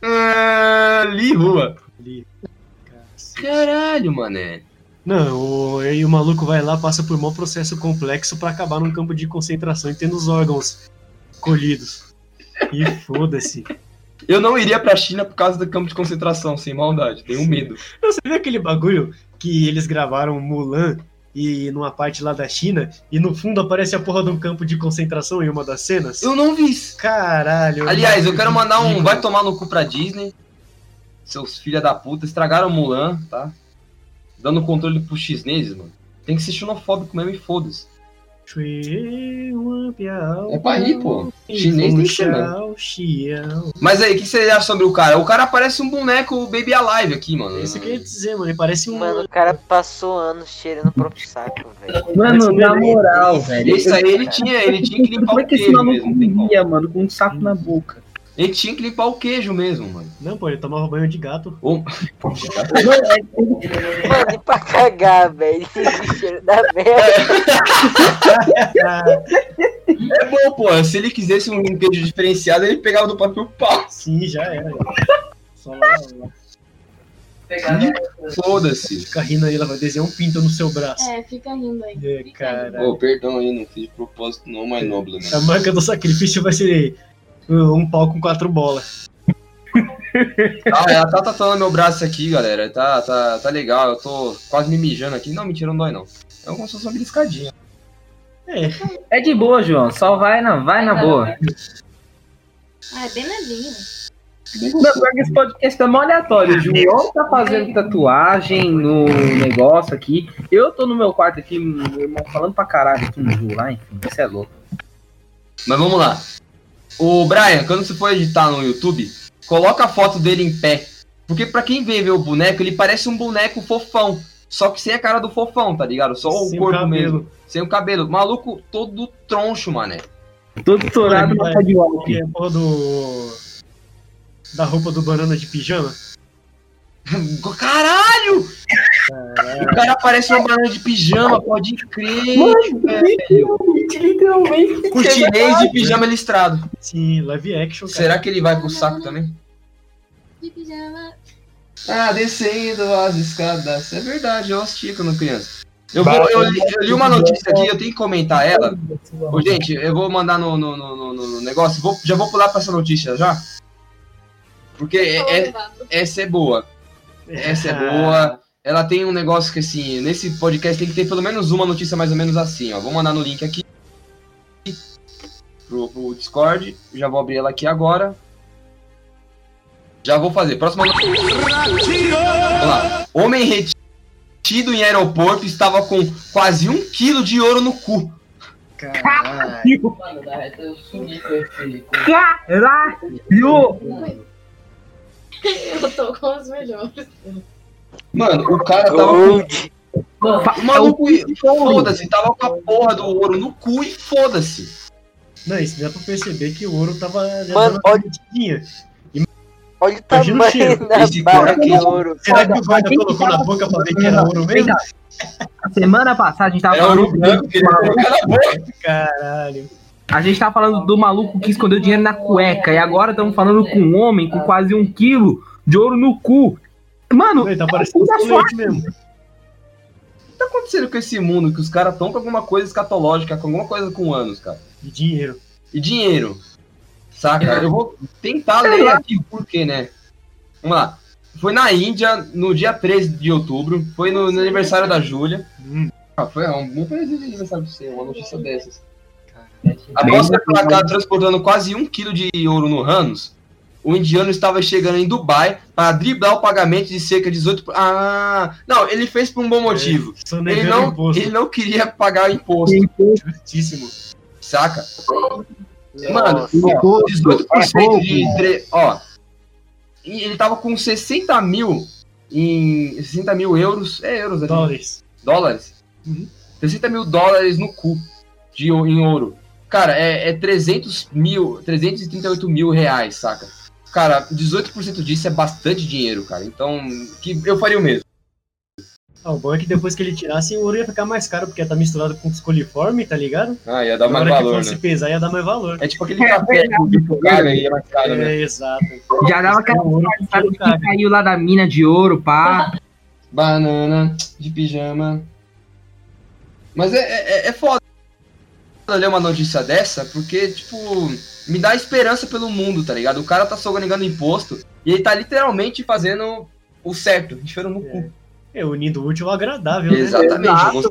A: Ah, Li Rua. Caralho, mané.
B: Não, o, aí o maluco vai lá, passa por um processo complexo pra acabar num campo de concentração e tendo os órgãos colhidos. E foda-se.
A: Eu não iria pra China por causa do campo de concentração, sem maldade. Tenho medo.
B: Você viu aquele bagulho que eles gravaram Mulan e numa parte lá da China e no fundo aparece a porra de um campo de concentração em uma das cenas?
A: Eu não vi isso.
B: Caralho.
A: Aliás, eu quero mandar um vai tomar no cu pra Disney. Seus filha da puta, estragaram Mulan, tá? Dando controle pros chineses, mano. Tem que ser xenofóbico mesmo e foda-se. É pra rir, pô. Chinês tem mesmo. Mas aí, o que você acha sobre o cara? O cara parece um boneco Baby Alive aqui, mano.
B: Isso que eu ia dizer, mano. Ele parece um.
D: Mano, o cara passou anos cheirando o próprio saco, velho.
C: Mano, na moral, velho.
A: Isso aí ele tinha, ele tinha que limpar
C: Como é
A: o
C: que esse maluco comia, mano, com um saco na boca?
A: Ele tinha que limpar o queijo mesmo, mano.
B: Não, pô, ele tomava banho de gato.
A: Ou-
D: Mano, e pra cagar, velho. Esse cheiro da merda.
A: É bom, pô. Se ele quisesse um queijo diferenciado, ele pegava do próprio pau.
B: Sim, já era. Só lá, lá.
A: Foda-se.
B: Fica rindo aí, ela vai desenhar um pinto no seu braço.
F: É, fica rindo aí.
B: É, cara.
A: Ô, perdão aí, não fiz de propósito não, mas nobre, né?
B: A marca do sacrifício vai ser um pau com quatro bolas.
A: Ah, ela tá tatuando meu braço aqui, galera. Tá, tá, tá legal, eu tô quase me mijando aqui. Não, mentira, não dói não. É como se fosse uma beliscadinha.
B: É,
C: É de boa, João. Só vai na, vai na boa.
F: Ah, é bem levinho.
C: Que esse podcast tá mó aleatório. O João tá fazendo tatuagem no negócio aqui. Eu tô no meu quarto aqui, meu irmão falando pra caralho aqui no Ju lá, enfim. Isso é louco.
A: Mas vamos lá. O Brian, quando você for editar no YouTube, coloca a foto dele em pé. Porque pra quem vê ver o boneco, ele parece um boneco fofão. Só que sem a cara do fofão, tá ligado? Só o
B: sem
A: corpo
B: cabelo.
A: mesmo. Sem o cabelo. Maluco todo troncho, mané.
C: Todo estourado na walk.
B: é porra do. Da roupa do banana de pijama.
A: Caralho! O cara parece uma banana de pijama, pode crer. velho.
C: Literalmente.
A: Com chinês de pijama listrado.
B: Sim, live action, cara.
A: Será que ele vai pro saco também?
F: De pijama.
A: Ah, descendo as escadas. É verdade, eu assisti quando criança. Eu, vou, eu, li, eu li uma notícia aqui, eu tenho que comentar ela. Ô, gente, eu vou mandar no, no, no, no- no negócio. Vou, já vou pular pra essa notícia já. Porque é- é- essa é boa. Essa é boa. Ela tem um negócio que, assim, nesse podcast tem que ter pelo menos uma notícia mais ou menos assim, ó. Vou mandar no link aqui pro, pro Discord. Já vou abrir ela aqui agora. Já vou fazer. Próxima notícia. Vamos lá. Homem retido em aeroporto estava com quase um quilo de ouro no cu.
B: Caralho.
C: Caralho!
F: Eu tô com os melhores.
A: Mano, o cara tava com.
D: Gold.
A: O maluco, foda-se, tava com a porra do ouro no cu e foda-se.
B: Não, isso dá pra perceber que o ouro tava.
D: Mano, olha-
B: metidinha.
D: Olha o
B: Imagina o cheiro.
D: tamanho da
A: Esse
D: barra de ouro.
B: Será que o guarda colocou na boca pra ver que era ouro mesmo?
C: A semana passada a gente tava
A: ouro
C: falando.
A: branco que ele ia colocar na boca.
B: Caralho.
C: A gente tava falando do maluco que escondeu dinheiro na cueca. E agora estamos falando com um homem com quase um quilo de ouro no cu. Mano,
B: tá parecendo
C: Puta
B: um leite mesmo.
A: O que tá acontecendo com esse mundo? Que os caras estão com alguma coisa escatológica, com alguma coisa com anos, cara.
B: De dinheiro.
A: E dinheiro. Saca? Eu vou tentar ler aqui o porquê, né? Vamos lá. Foi na Índia, no dia 13 de outubro. Foi no, no aniversário da Júlia.
B: Hum.
A: Ah, foi um bom presente de aniversário pra você, uma notícia dessas. Após ser placado transportando quase um quilo de ouro no Ranos, o indiano estava chegando em Dubai para driblar o pagamento de cerca de 18... Ah, não, ele fez por um bom motivo.
B: Só
A: Ele não,
B: imposto.
A: ele não queria pagar imposto. Saca? Mano,
D: Nossa.
A: ó, 18% de. tre- Ó. E ele tava com 60 mil em. 60 mil euros. É euros, né?
B: Dólares.
A: Dólares?
B: Uhum.
A: 60 mil dólares no cu de, em ouro. Cara, é, é 300 mil. 338 mil reais, saca? Cara, 18% disso é bastante dinheiro, cara. Então, que eu faria o mesmo.
B: Ah, o bom é que depois que ele tirasse, o ouro ia ficar mais caro, porque tá misturado com os coliforme, tá ligado?
A: Ah, ia dar mais
B: Agora que
A: valor,
B: fosse
A: né?
B: pesar, ia dar mais valor.
A: É tipo aquele café que o bicho caga e é mais caro, né?
B: É, exato.
C: já dava aquela
B: O ouro que
C: sabe que caiu lá da mina de ouro, pá.
A: Banana de pijama. Mas é, é, é foda ler uma notícia dessa, porque, tipo, me dá esperança pelo mundo, tá ligado? O cara tá sonegando imposto e ele tá literalmente fazendo o certo, enfiando no cu.
B: É, unindo o útil ao agradável, né?
A: Exatamente,
C: Exato.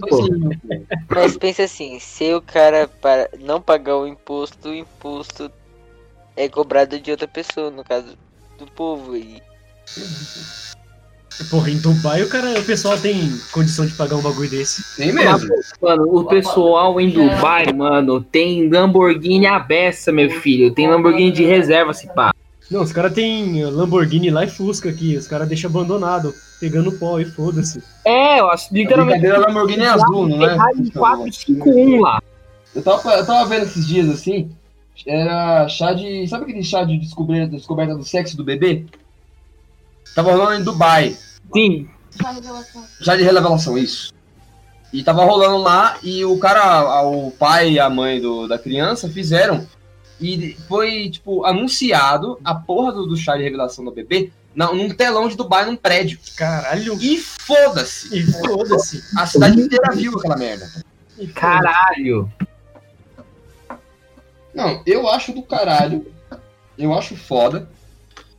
D: Mas pensa assim, se o cara para não pagar o imposto, o imposto é cobrado de outra pessoa, no caso do povo. E
B: Porra, em Dubai o, cara, o pessoal tem condição de pagar um bagulho desse.
A: Tem mesmo.
C: Mano, o pessoal em Dubai, mano, tem Lamborghini à beça, meu filho. Tem Lamborghini de reserva, se pá.
B: Não, os caras têm Lamborghini lá e Fusca aqui. Os caras deixam abandonado, pegando pó e foda-se.
C: É, eu acho
A: A
C: literalmente.
A: brincadeira Lamborghini é azul, não é?
C: Ferrari 451 lá.
A: Eu tava, eu tava vendo esses dias assim, era chá de. Sabe aquele chá de descoberta, descoberta do sexo do bebê? Tava rolando em Dubai.
C: Sim,
F: Só revelação.
A: Já de revelação, isso. E tava rolando lá e o cara, a- o pai e a mãe do, da criança fizeram. E foi, tipo, anunciado a porra do, do chá de revelação do bebê na- num telão de Dubai, num prédio.
B: Caralho.
A: E foda-se.
B: E foda-se.
A: A cidade inteira viu aquela merda.
B: E.
C: Caralho.
A: Não, eu acho do caralho. Eu acho foda.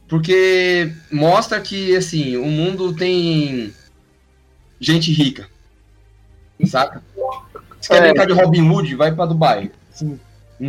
A: Porque mostra que, assim, o mundo tem gente rica. Saca? Se quer
C: É.
A: brincar de Robin Hood, vai pra Dubai.
B: Sim,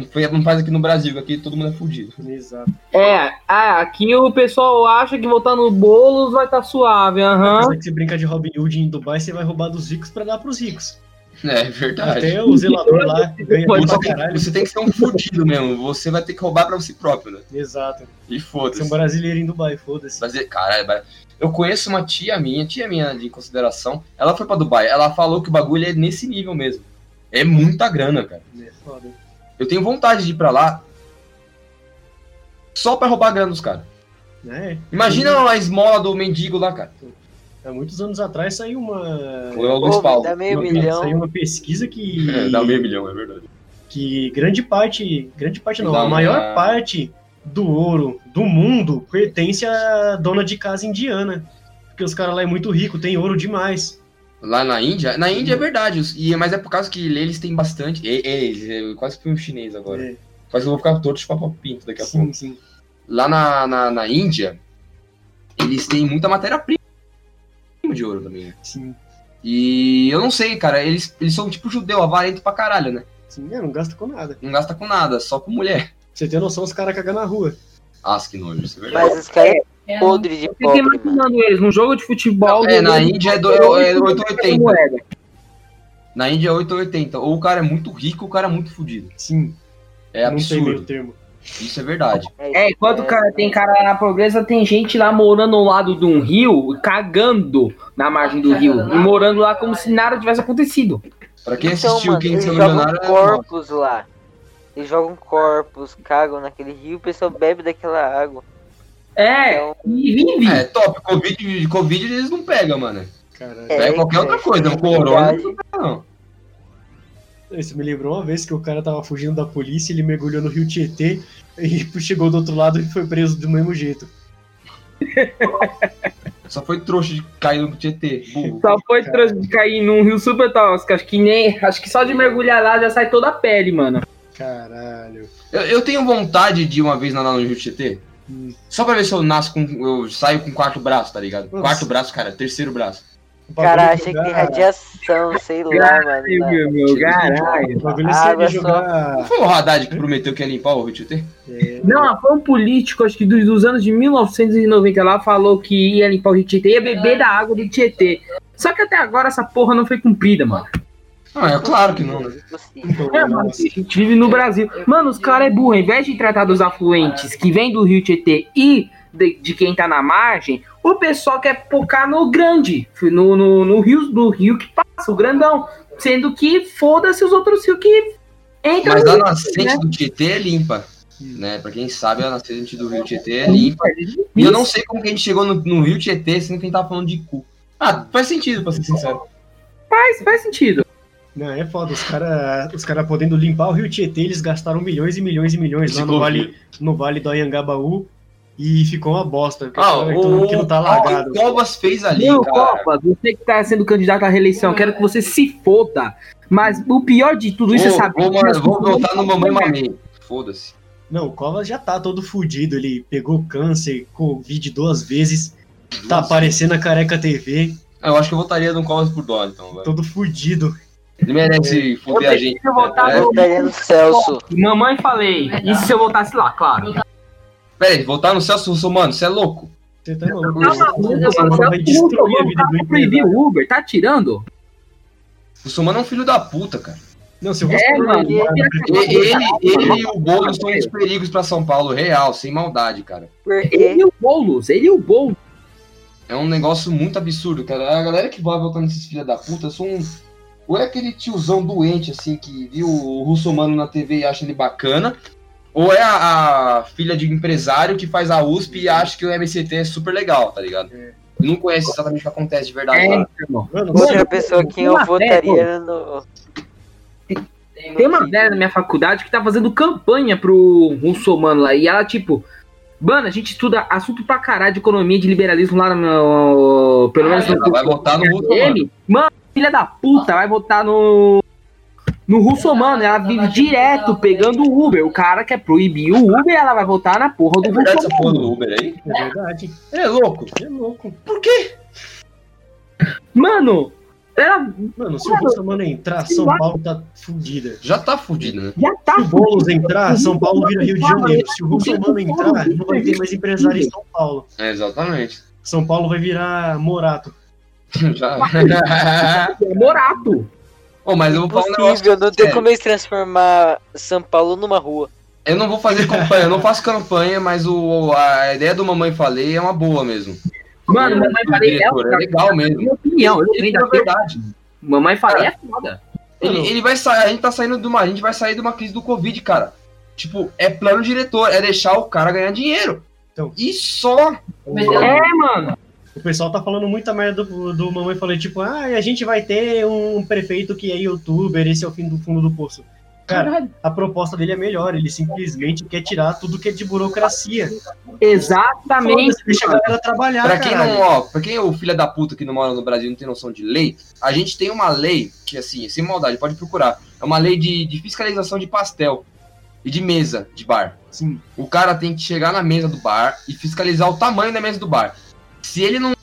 A: Não, faz aqui no Brasil, aqui todo mundo é fudido.
B: exato.
C: É, ah, aqui o pessoal acha que voltar no bolos vai estar suave, aham.
B: Que você brincar de Robin Hood em Dubai, você vai roubar dos ricos pra dar pros ricos.
A: É verdade.
B: Até o zelador lá ganha
C: Pode
B: pra
A: Você tem,
B: caralho.
A: você tem que ser um fudido mesmo. Você vai ter que roubar pra si próprio, né?
B: Exato.
A: E
B: Você é
A: foda-se.
B: um brasileiro em Dubai, foda-se.
A: Fazer, caralho, vai- eu conheço uma tia minha, tia minha de consideração. Ela foi pra Dubai. Ela falou que o bagulho é nesse nível mesmo. É muita grana, cara.
B: É foda.
A: Eu tenho vontade de ir pra lá só pra roubar grana dos caras.
B: É.
A: Imagina a esmola do mendigo lá, cara.
B: Há muitos anos atrás saiu uma.
A: Foi o Luiz Paulo.
D: dá meio
B: uma-
D: milhão.
B: Saiu uma pesquisa que.
A: É, dá meio milhão, é verdade.
B: que grande parte, grande parte não,
A: Dá
B: a
A: uma-
B: maior parte do ouro do mundo pertence à dona de casa indiana. Porque os caras lá é muito rico, tem ouro demais.
A: Lá na Índia, na Índia é verdade, os- e, mas é por causa que eles têm bastante. É, é, eu quase fui um chinês agora.
B: É,
A: Quase que eu vou ficar todo de papo pinto daqui a pouco.
B: sim, sim.
A: Lá na, na, na Índia, eles têm muita matéria-prima de ouro também. né?
B: Sim,
A: E eu não sei, cara, eles, eles são tipo judeu, avarento pra caralho, né?
B: sim, é, não gasta com nada.
A: Não gasta com nada, só com mulher.
B: Você ter noção, os caras cagam na rua.
A: Ah, que nojo, isso é verdade.
D: Mas os caras
F: É,
D: é podre de
C: Eu fiquei
D: pobre, mano.
C: imaginando eles num jogo de futebol.
A: É, na
C: do-
A: Índia é, do, é, é 880.
C: moeda.
A: Na Índia é 880. Ou o cara é muito rico ou o cara é muito fudido.
B: Sim,
A: É
B: não
A: absurdo.
B: termo.
A: Isso é verdade.
C: É, enquanto o cara tem cara lá na pobreza, tem gente lá morando ao lado de um rio, cagando na margem do rio. E morando lá como se nada tivesse acontecido.
A: Pra quem
D: Então,
A: assistiu
D: mano,
A: Quem
D: eles
A: São
D: jogam
A: Milionário, é
D: corpos lá. Eles jogam corpos, cagam naquele rio, o pessoal bebe daquela água.
C: É,
D: Então,
C: e vive.
A: É, top. Covid, Covid eles não pegam, mano.
B: Caralho.
D: É,
A: Pega qualquer outra coisa. Um corona não pega, não.
B: Isso me lembrou uma vez que o cara tava fugindo da polícia, ele mergulhou no rio Tietê e chegou do outro lado e foi preso do mesmo jeito.
A: Só foi trouxa de cair no Tietê. burro.
C: Só foi trans- de cair num rio super tóxico. Acho que nem. Acho que só de mergulhar lá já sai toda a pele, mano.
B: Caralho.
A: Eu, eu tenho vontade de uma vez nadar no Rio Tietê. Só pra ver se eu nasço com. Eu saio com quarto braço, tá ligado?
B: Nossa.
A: Quarto braço, cara, terceiro braço.
D: Cara,
B: é
D: achei que tem
B: jogar-
D: radiação, sei lá, mano.
C: Caralho, meu, caralho.
B: O bagulho é seria.
A: Não
B: jogar.
A: foi o Haddad que prometeu que ia limpar o Rio Tietê?
B: é,
C: Não, foi um político, acho que dos, dos anos de 1990 lá, falou que ia limpar o Rio Tietê, ia beber da água do Tietê. Só que até agora essa porra não foi cumprida, mano.
A: Ah, é claro que não, né?
B: Então,
C: É, mano, a gente vive no Brasil. Mano, os caras é burro. Ao invés de tratar dos afluentes que vêm do Rio Tietê e de, de quem tá na margem, o pessoal quer focar no grande, no, no, no rio, no rio que passa, o grandão. Sendo que foda-se os outros rios que entram
A: Mas a nascente
C: né?
A: do Tietê é limpa. Né? Pra quem sabe, a nascente do Rio Tietê é limpa. E eu não sei como que a gente chegou no, no Rio Tietê sendo que a gente tava falando de cu. Ah, faz sentido, pra ser sincero.
C: Faz, faz sentido.
B: Não, é foda. Os caras os cara podendo limpar o rio Tietê, eles gastaram milhões e milhões e milhões lá no vale, no vale do Anhangabaú e ficou uma bosta. porque
A: Ah, o,
B: que não tá
A: o
B: lagado.
A: que o Covas fez ali,
C: Não,
A: cara.
C: Copa, você que tá sendo candidato à reeleição, quero que você se foda. Mas o pior de tudo isso é
A: Vou,
C: saber.
A: vou, vou
C: pessoas
A: votar no
C: não
A: Mamãe Mamei. Foda-se.
B: Não, o Covas já tá todo fudido. Ele pegou câncer, Covid duas vezes, tá
A: Nossa.
B: aparecendo na Careca TV,
A: Ah, Eu acho que eu votaria no Covas por dó, então. velho.
B: todo fudido.
A: Ele merece foder a gente.
C: Eu votar
A: É,
D: no Celso.
C: Mamãe falei. Isso se eu votasse lá, claro.
A: Pera aí, votar no Celso Russomano, você é louco?
B: Você tá maluco?
C: Não, mano, mano,
B: vai destruir a vida do
C: proibir
B: empresário.
C: o Uber, tá tirando?
A: O Russomano é um filho da puta, cara.
B: Não, se eu
C: É, mano.
A: E- Ele, ele e o Boulos são os perigos pra São Paulo, real, sem maldade, cara.
C: Ele e o Boulos, ele e o Boulos.
A: É um negócio muito absurdo, cara. A galera que vai votando nesses filha da puta são um. Ou é aquele tiozão doente, assim, que viu o Russomano na TV e acha ele bacana. Ou é a, a filha de empresário que faz a USP e acha que o MCT é super legal, tá ligado? E não conhece exatamente o que acontece de verdade
C: É.
B: Mano,
D: Outra
C: Mano,
D: pessoa que eu votaria no.
C: Tem uma velha na minha faculdade que tá fazendo campanha pro russomano lá. E ela, tipo, Mano, a gente estuda assunto pra caralho de economia, de liberalismo lá no. Pelo menos no.
A: Ela vai votar no Russo, mano.
C: Filha da puta, vai votar no. No russomano, ela vive direto pegando o Uber. O cara quer proibir o Uber, ela vai votar na porra do
A: É verdade essa porra
C: russomano.
A: do Uber aí?
B: É verdade.
A: Ele é louco.
B: É louco.
A: Por quê?
C: Mano, ela
B: Mano, se o Bolsonaro entrar, São Paulo tá fudida.
A: Já tá fudido, né?
C: já tá.
B: Se o Boulos entrar, São Paulo vira Rio de Janeiro. Se o Russomano entrar, não vai ter mais empresário em São Paulo.
A: É, exatamente.
B: São Paulo vai virar Morato.
A: Já.
C: É Morato.
A: Ô, mas eu vou falar um negócio.
D: Não tem como eles transformar São Paulo numa rua.
A: Eu não vou fazer campanha, eu não faço campanha, mas o, a ideia do Mamãe Falei é uma boa mesmo.
C: Mano, mamãe falei é
A: diretor, é legal mesmo.
C: minha opinião. Eu
A: Ele é
C: da
A: verdade.
C: Mamãe falei é foda.
A: Ele, ele vai sair, a gente tá saindo de uma, a gente vai sair de uma crise do Covid, cara. Tipo, é plano diretor, é deixar o cara ganhar dinheiro.
B: Então.
A: E só.
C: É, mano.
B: O pessoal tá falando muita merda do, do Mamãe Falei, tipo, ah, a gente vai ter um prefeito que é youtuber, esse é o fim do fundo do poço. Cara, a proposta dele é melhor, ele simplesmente quer tirar tudo que é de burocracia.
C: Exatamente.
B: Deixa a galera trabalhar,
A: Pra quem
B: caralho.
A: não, ó, pra quem é o filho da puta que não mora no Brasil e não tem noção de lei, a gente tem uma lei que, assim, sem maldade, pode procurar. É uma lei de, de fiscalização de pastel e de mesa de bar.
B: Sim.
A: O cara tem que chegar na mesa do bar e fiscalizar o tamanho da mesa do bar. Se ele não.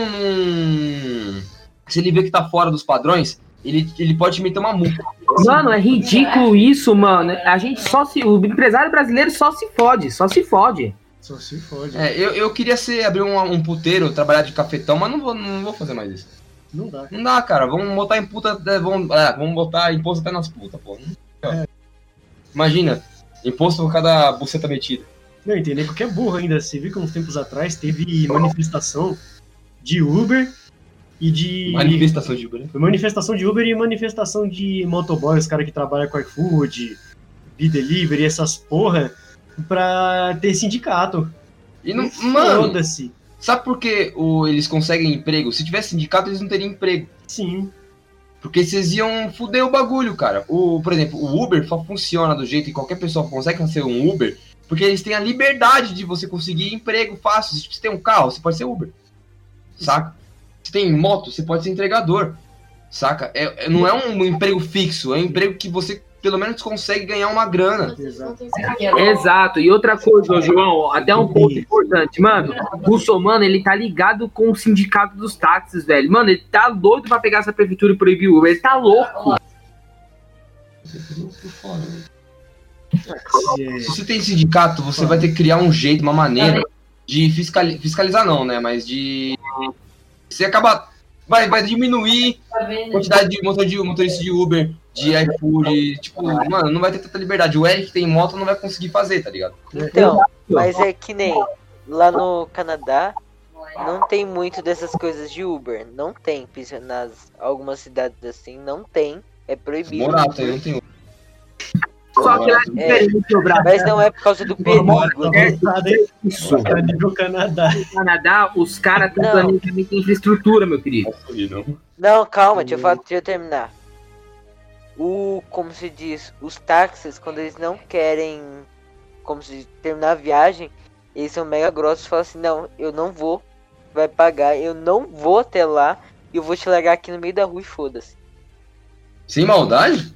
A: Se ele vê que tá fora dos padrões, ele, ele pode te meter uma multa.
C: Mano, é ridículo isso, mano. A gente só se. O empresário brasileiro só se fode, só se fode.
B: Só se fode.
A: É, eu, eu queria ser, abrir um, um puteiro, trabalhar de cafetão, mas não vou, não vou fazer mais isso.
B: Não dá.
A: Não dá, cara. Vamos botar em puta. é, Vamos, é, vamos botar imposto até nas putas, pô. Não- Imagina, imposto por cada buceta metida.
B: Não, entendeu? Porque é burro ainda. Você viu que uns tempos atrás teve manifestação de Uber e de.
A: Manifestação de Uber, né?
B: Manifestação de Uber e manifestação de motoboy, os caras que trabalham com iFood, B-Delivery, essas porra, pra ter sindicato.
A: E não, mano,
B: Foda-se.
A: sabe por que o, eles conseguem emprego? Se tivesse sindicato, eles não teriam emprego.
B: Sim.
A: Porque vocês iam fuder o bagulho, cara. O, por exemplo, o Uber só funciona do jeito que qualquer pessoa consegue ser um Uber, porque eles têm a liberdade de você conseguir emprego fácil. Se você tem um carro, você pode ser Uber. Saca? Se tem moto, você pode ser entregador. Saca? É, é- não é um emprego fixo, é um emprego que você pelo menos consegue ganhar uma grana.
B: Exato.
C: Exato. E outra coisa, João, até um ponto importante, mano. O Russomano, ele tá ligado com o sindicato dos táxis, velho. Mano, ele tá doido pra pegar essa prefeitura e proibir o Uber. Ele tá louco.
B: É,
A: Se você tem sindicato, você vai ter que criar um jeito, uma maneira de fiscali- fiscalizar, não, né? Mas de. Você acaba. Vai, vai diminuir
F: Tá
A: a
F: vendo?
A: quantidade de, motor de motorista de Uber, de iFood. Tipo, mano, não vai ter tanta liberdade. O Eric que tem moto não vai conseguir fazer, tá ligado?
D: Então, mas é que nem lá no Canadá não tem muito dessas coisas de Uber. Não tem. Nas algumas cidades assim, não tem. É proibido.
A: Morato não tem Uber.
C: Só que lá é diferente, ô, Brasil.
D: Mas não é por causa do perigo. né?
C: Isso.
B: Tá nível Canadá.
C: No Canadá, os caras têm
D: Não.
C: planejamento infraestrutura, meu querido.
D: Não, calma, deixa eu, falar, deixa eu terminar. O, como se diz, os táxis, quando eles não querem, como se diz, terminar a viagem, eles são mega grossos e falam assim, não, eu não vou, vai pagar, eu não vou até lá, e eu vou te largar aqui no meio da rua e foda-se.
A: Sem maldade?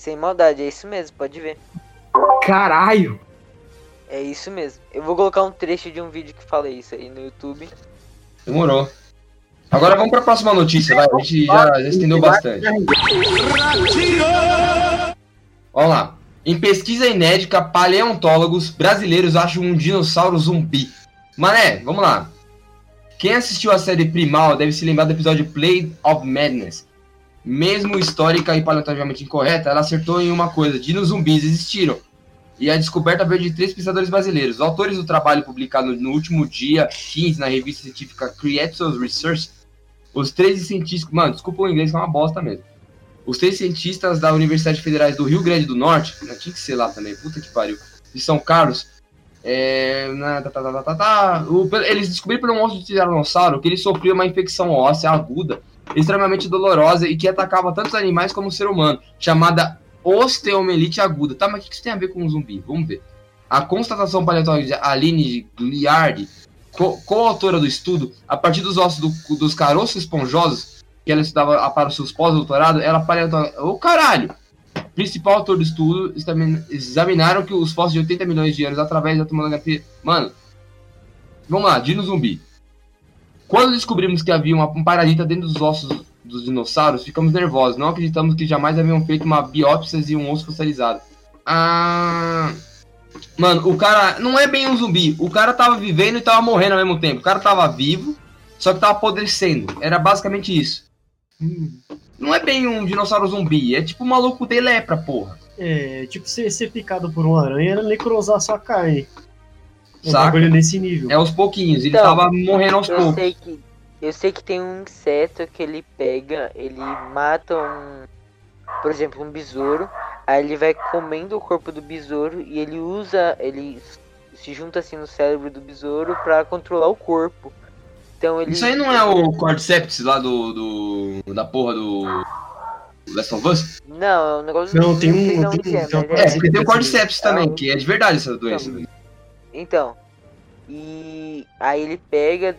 D: Sem maldade, é isso mesmo, pode ver.
C: Caralho.
D: É isso mesmo. Eu vou colocar um trecho de um vídeo que fala isso aí no YouTube.
A: Demorou. Agora vamos pra próxima notícia, vai. A gente já, já estendeu bastante. Vamos lá. Em pesquisa inédita, paleontólogos brasileiros acham um dinossauro zumbi. Mané, vamos lá. Quem assistiu a série Primal deve se lembrar do episódio Play of Madness. Mesmo histórica e paleontologicamente incorreta, ela acertou em uma coisa: dinos zumbis existiram. E a descoberta veio de três pesquisadores brasileiros. Os autores do trabalho publicado no último dia 15 na revista científica Creators Research, os três cientistas. Mano, desculpa o inglês, que é uma bosta mesmo. Os três cientistas da Universidade Federais do Rio Grande do Norte, né, tinha que ser lá também, puta que pariu, de São Carlos, é, na- tá, tá, tá, tá, tá, tá, o- eles descobriram pelo monstro de tiranossauro que ele sofria uma infecção óssea aguda, extremamente dolorosa e que atacava tanto os animais como o ser humano, chamada osteomelite aguda. Tá, mas o que isso tem a ver com um zumbi? Vamos ver. A constatação paleontológica de Aline Gliardi, co- coautora do estudo, a partir dos ossos do- dos caroços esponjosos que ela estudava para os seus pós-doutorado, ela paleontológica. Ô caralho! Principal autor do estudo, examin- examinaram que os fósseis de 80 milhões de anos através da tomografia. Mano, vamos lá, dino zumbi. Quando descobrimos que havia uma, um parasita dentro dos ossos dos dinossauros, ficamos nervosos. Não acreditamos que jamais haviam feito uma biópsia e um osso fossilizado. Ah. Mano, o cara não é bem um zumbi. O cara tava vivendo e tava morrendo ao mesmo tempo. O cara tava vivo, só que tava apodrecendo. Era basicamente isso. Não é bem um dinossauro zumbi. É tipo um maluco de lepra, porra.
B: É, tipo, ser, ser picado por uma aranha era necrosar sua carne. Um
A: Saca?
B: bagulho nesse nível.
A: É aos pouquinhos. Ele
D: Então,
A: tava morrendo aos
D: Eu
A: poucos.
D: sei que. Eu sei que tem um inseto que ele pega, ele mata um. Por exemplo, um besouro. Aí ele vai comendo o corpo do besouro e ele usa. Ele se junta assim no cérebro do besouro pra controlar o corpo. Então ele.
A: Isso aí não é o Cordyceps lá do, do. da porra do. Last of Us?
D: Não, é um negócio.
B: Não, tem um- tem-
D: é,
B: tem um
A: É,
D: é.
A: porque tem o Cordyceps também,
D: um-
A: que é de verdade essa doença.
D: Então,
A: velho.
D: Então, e aí ele pega,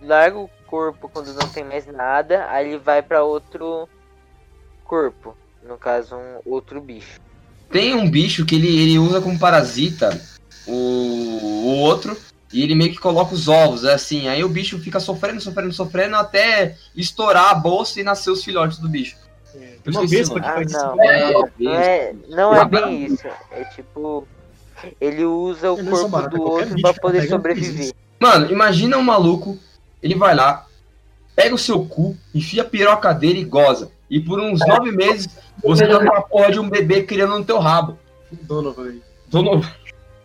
D: larga o corpo quando não tem mais nada, aí ele vai pra outro corpo, no caso um outro bicho.
A: Tem um bicho que ele, ele usa como parasita o, o outro e ele meio que coloca os ovos, é assim. Aí o bicho fica sofrendo, sofrendo, sofrendo até estourar a bolsa e nascer os filhotes do bicho.
B: É, uma vespa que faz
D: Ah,
B: isso.
D: não.
B: também.
A: É,
D: Não é, não é bem isso, é tipo ele usa o
B: só
D: corpo
B: barata,
D: do outro pra poder sobreviver.
A: Mano, imagina um maluco, ele vai lá, pega o seu cu, enfia a piroca dele e goza. E por uns nove meses você tá com a porra de um bebê criando no teu rabo.
B: Donovan aí.
A: Dono-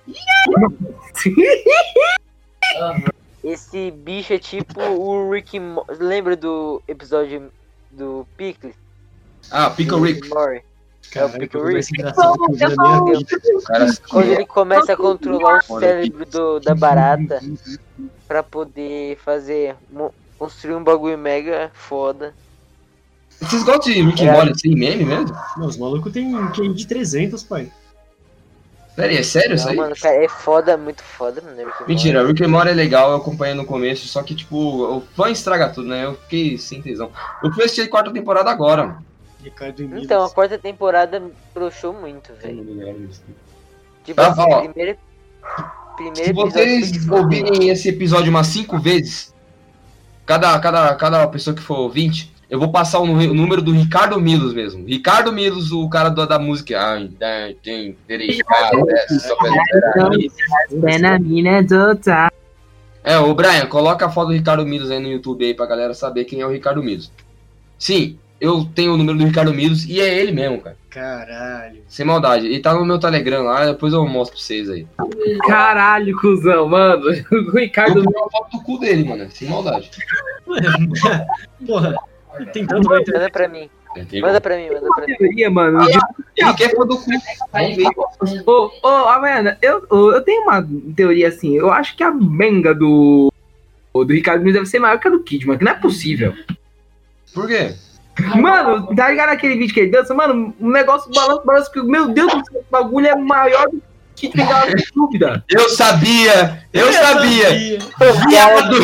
D: Esse bicho é tipo o Rick Mo lembra do episódio do Pickles?
A: Ah, Pickle Rick.
D: Morty?
B: Caralho, que eu.
A: Cara,
D: Quando ele começa a controlar o cérebro do, da barata pra poder fazer. construir um bagulho mega foda.
A: vocês gostam de Rick and
D: É.
A: Morty assim, meme mesmo?
B: Não, os malucos tem QI de 300, pai.
A: Pera aí, é sério isso
D: Não,
A: aí?
D: mano, cara, é foda, muito foda, mano. Rick
A: Mentira. Rick and Morty é legal, eu acompanhei no começo, só que, tipo, o fã estraga tudo, né? Eu fiquei sem tesão. Eu fui assistir a quarta temporada agora, mano.
D: Então, a quarta temporada broxou muito, velho. Tipo
A: Ah,
D: assim, primeiro. Primeiro
A: Se vocês ouvirem esse episódio umas cinco vezes, cada, cada, cada pessoa que for ouvinte, eu vou passar o o número do Ricardo Milos mesmo. Ricardo Milos, o cara do- da música. Ai, ai, tem, terei, cara, é, esperar. É, Brian, coloca a foto do Ricardo Milos aí no YouTube aí pra galera saber quem é o Ricardo Milos. Sim, eu tenho o número do Ricardo Milos e é ele mesmo, cara.
B: Caralho.
A: Sem maldade. Ele tá no meu Telegram lá, depois eu mostro pra vocês aí.
C: Caralho, cuzão, mano. O Ricardo.
A: Eu vou uma foto do cu dele, mano. Sem maldade.
B: Porra, tem tanto ter.
D: Manda pra mim.
A: É,
D: Manda pra mim, manda pra mim.
C: teoria, mano.
A: Ele quer foto do cu. Ver.
C: Ô, ô, Amanda, eu, eu tenho uma teoria assim. Eu acho que a benga do. Do Ricardo Nunes deve ser maior que a do Kidman, que não é possível.
A: Por quê?
C: Mano, tá ligado aquele vídeo que ele dança? Mano, um negócio balança, balança, que, meu Deus do céu, esse bagulho é maior do que tem aquela dúvida.
A: Eu sabia! Eu sabia! Viado!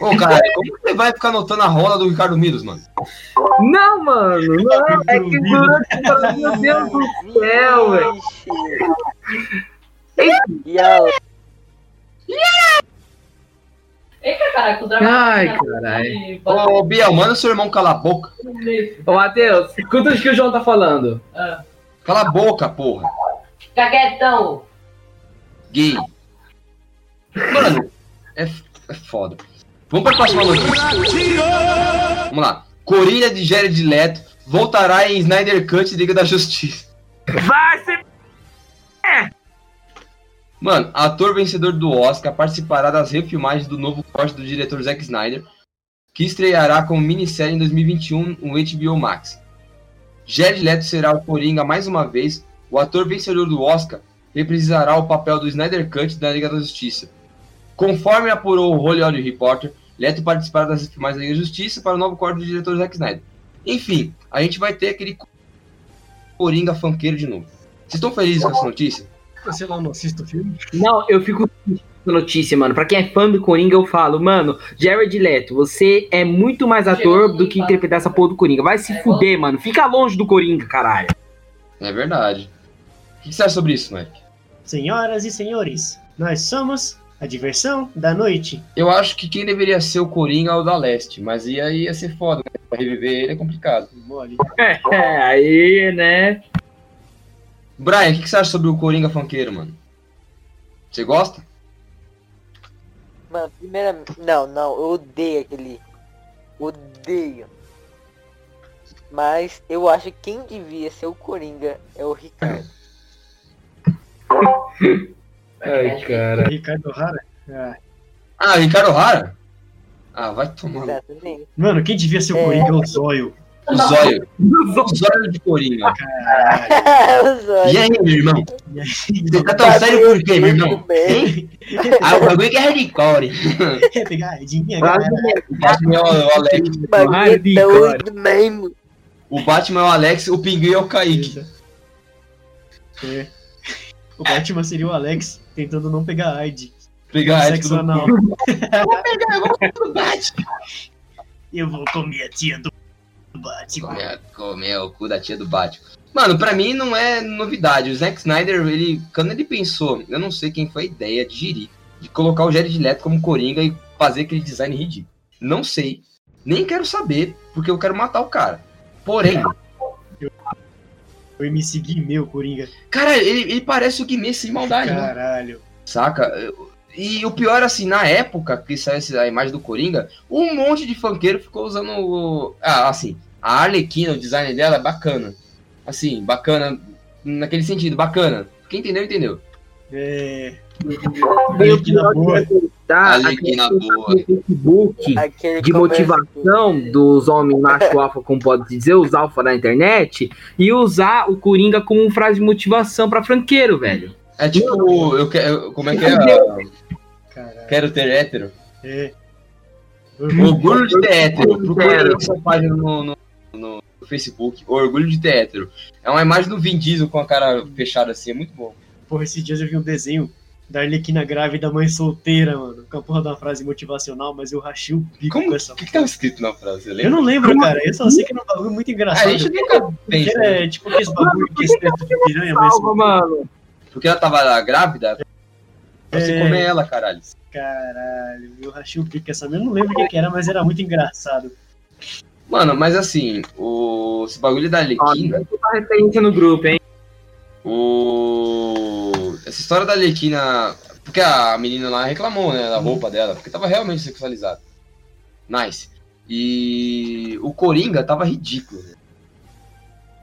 A: Ô, cara, como você vai ficar notando a rola do Ricardo Milos, mano?
C: Não, mano, não, é que durante. Meu Deus do céu, velho.
D: E
F: Eita, caraca, o dragão.
C: Ai, caralho.
A: Ô, Biel, manda seu irmão calar a boca.
C: Ô, Matheus, escuta o que o João tá falando.
A: Cala a boca, porra.
F: Fica quietão.
A: Gay. Mano, é, é foda. Vamos pra próxima notícia. Vamos lá. Corilha de Jared Leto voltará em Snyder Cut Liga da Justiça.
C: Vai.
A: Mano, ator vencedor do Oscar participará das refilmagens do novo corte do diretor Zack Snyder, que estreará como minissérie em 2021 no HBO Max. Jared Leto será o Coringa mais uma vez. O ator vencedor do Oscar reprisará o papel do Snyder Cut da Liga da Justiça. Conforme apurou o Hollywood Reporter, Leto participará das refilmagens da Liga da Justiça para o novo corte do diretor Zack Snyder. Enfim, a gente vai ter aquele Coringa funkeiro de novo. Vocês estão felizes com essa notícia?
B: Sei lá, eu não assisto filme.
C: Não, eu fico notícia, mano. Pra quem é fã do Coringa, eu falo, mano, Jared Leto, você é muito mais ator do que interpretar essa porra do Coringa. Vai se fuder, mano. Fica longe do Coringa, caralho.
A: É verdade. O que você acha sobre isso, Mike?
B: Senhoras e senhores, nós somos a diversão da noite.
A: Eu acho que quem deveria ser o Coringa é o da Leste, mas e aí ia ser foda, né? Pra reviver ele é complicado.
C: É, aí, né?
A: Brian, o que que você acha sobre o Coringa funkeiro, mano? Você gosta?
D: Mano, primeiramente. Não, não, eu odeio aquele. Odeio. Mas eu acho que quem devia ser o Coringa é o Ricardo.
C: Ai, cara.
B: Ricardo Rara. Ah.
A: Ah, Ricardo Rara? Ah, vai tomar. no-
D: Exatamente.
B: Mano, quem devia ser o
D: É.
B: Coringa é o Zóio.
A: O zóio. O zóio de Coringa.
B: Caralho.
A: E aí, meu irmão? Você tá tão sério por quê, meu irmão? Ah, o bagulho que é hardcore.
B: é pegadinha, galera.
A: O Batman é o o Alex.
D: Bagulho é
C: Hardcore.
A: O Batman é o Alex, o Pinguim é o Kaique.
B: É. O Batman seria o Alex tentando não pegar AIDS.
A: Pegar a
B: Sexo
A: ética do
B: anal.
A: do Batman.
B: Eu vou comer a tia do Batman.
A: Comer, comer o cu da tia do Batman. Mano, pra mim não é novidade. O Zack Snyder, ele, quando ele pensou, eu não sei quem foi a ideia de Jiri, de colocar o Jared Leto como Coringa e fazer aquele design ridículo. Não sei. Nem quero saber, porque eu quero matar o cara. Porém,
B: O MC Guimê, o Coringa.
A: cara, ele, ele parece o Guimê sem maldade, né?
B: Caralho.
A: Saca? E o pior, assim, na época que saiu a imagem do Coringa, um monte de funkeiro ficou usando o. Ah, assim, a Arlequina, o design dela é bacana. Assim, bacana, naquele sentido, bacana. Quem entendeu, entendeu.
B: É. Arlequina boa.
A: Arlequina boa.
C: Facebook
D: Aquele
C: de motivação dos homens macho alfa, como pode dizer, os alfa da internet, e usar o Coringa como frase de motivação pra franqueiro, velho.
A: É tipo, eu quero. Como é que é? Quero ter hétero.
B: É.
A: Orgulho de ter hétero. Procura essa página no, no, no Facebook. Orgulho de ter hétero. É uma imagem do Vin Diesel com a cara fechada assim, é muito bom.
B: Porra, esses dias eu vi um desenho da Arlequina grávida, mãe solteira, mano. Com a porra de uma frase motivacional, mas eu rachei o bico
A: Como?
B: com
A: O
B: essa
A: que, que tava escrito na frase? Você
B: Eu não lembro, cara. Eu só sei que era um bagulho muito
A: A
B: engraçado.
A: gente nunca pensa.
B: Porque é tipo aqueles bagulho que é espeto de piranha, mas.
C: Salva, mano.
A: Porque ela tava grávida, pra você
B: É.
A: comer ela, caralho.
B: Caralho, eu rachei o bico com essa. Eu não lembro o que que era, mas era muito engraçado.
A: Mano, mas assim, o... esse bagulho da
C: Ó,
A: Arlequina,
C: tem uma referência no grupo, hein?
A: o... essa história da Arlequina, porque a menina lá reclamou, né, da roupa dela, porque tava realmente sexualizada. Nice. E o Coringa tava ridículo. né?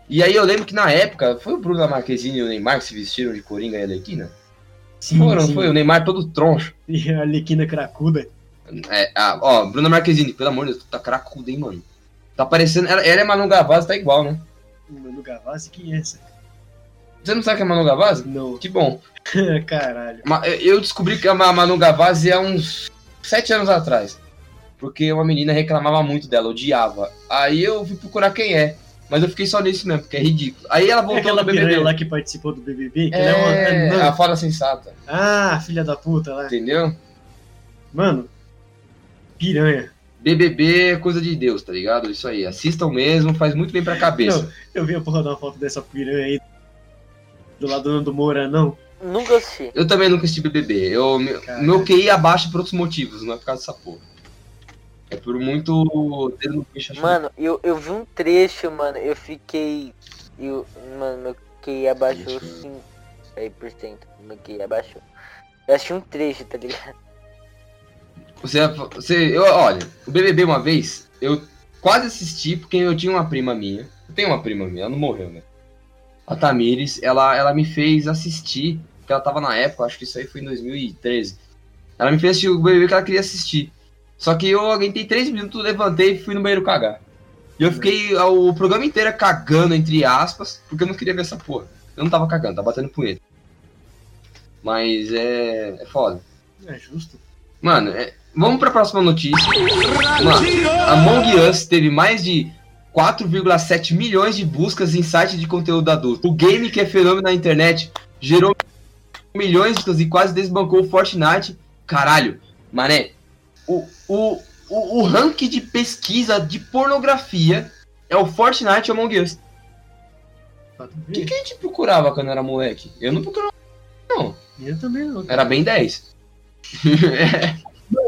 A: E aí eu lembro que na época, foi o Bruno Marquezine e o Neymar que se vestiram de Coringa e Arlequina?
B: Sim,
A: Foram,
B: sim.
A: foi? O Neymar todo troncho.
B: E a Arlequina cracuda.
A: É, ah, ó, Bruna Marquezine, pelo amor de Deus, tu tá cracuda, hein, mano. Tá parecendo. Ela, ela é Manu Gavazzi, tá igual, né?
B: Mano Gavassi, quem é essa?
A: Você não sabe que é Manu Gavazzi?
B: Não.
A: Que bom.
B: Caralho.
A: Eu descobri que a Ma- Manu Gavazzi há uns sete anos atrás. Porque uma menina reclamava muito dela, odiava. Aí eu fui procurar quem é. Mas eu fiquei só nisso mesmo, porque é ridículo. Aí ela
B: É
A: voltou
B: aquela
A: no BBB.
B: lá que participou do BBB, que ela é uma.
A: É, a fala sensata,
B: Ah, filha da puta lá.
A: entendeu?
B: Mano, piranha.
A: BBB é coisa de Deus, tá ligado? Isso aí. Assistam mesmo, faz muito bem pra cabeça.
B: Não, eu vi a porra da foto dessa piranha aí. Do lado do Moura, não.
D: Nunca assisti.
A: Eu também nunca assisti BBB. Eu, meu, QI abaixa por outros motivos, não é por causa dessa porra. É por muito
D: Mano, eu, eu vi um trecho, mano, eu fiquei. Eu, mano, meu QI abaixou
A: Trecho.
D: 5%. Meu QI abaixou. Eu assisti um trecho, tá ligado?
A: Você, você, eu, olha, o BBB uma vez, eu quase assisti porque eu tinha uma prima minha. Eu tenho uma prima minha, ela não morreu, né? A Tamires, ela, ela me fez assistir, porque ela tava na época, acho que isso aí foi em 2013. Ela me fez assistir o BBB que ela queria assistir. Só que eu aguentei três minutos, levantei e fui no banheiro cagar. E eu fiquei o programa inteiro cagando, entre aspas, porque eu não queria ver essa porra. Eu não tava cagando, tava batendo punheta. Mas é, é foda.
B: É justo.
A: Mano, é- vamos pra próxima notícia. Mano, Among Us teve mais de 4,7 milhões de buscas em site de conteúdo adulto. O game, que é fenômeno na internet, gerou milhões de buscas e quase desbancou o Fortnite. Caralho, mané, o, o, o, o ranking de pesquisa de pornografia é o Fortnite Among Us. O que, que a gente procurava quando era moleque? Eu não procurava,
B: Eu também não.
A: era bem 10.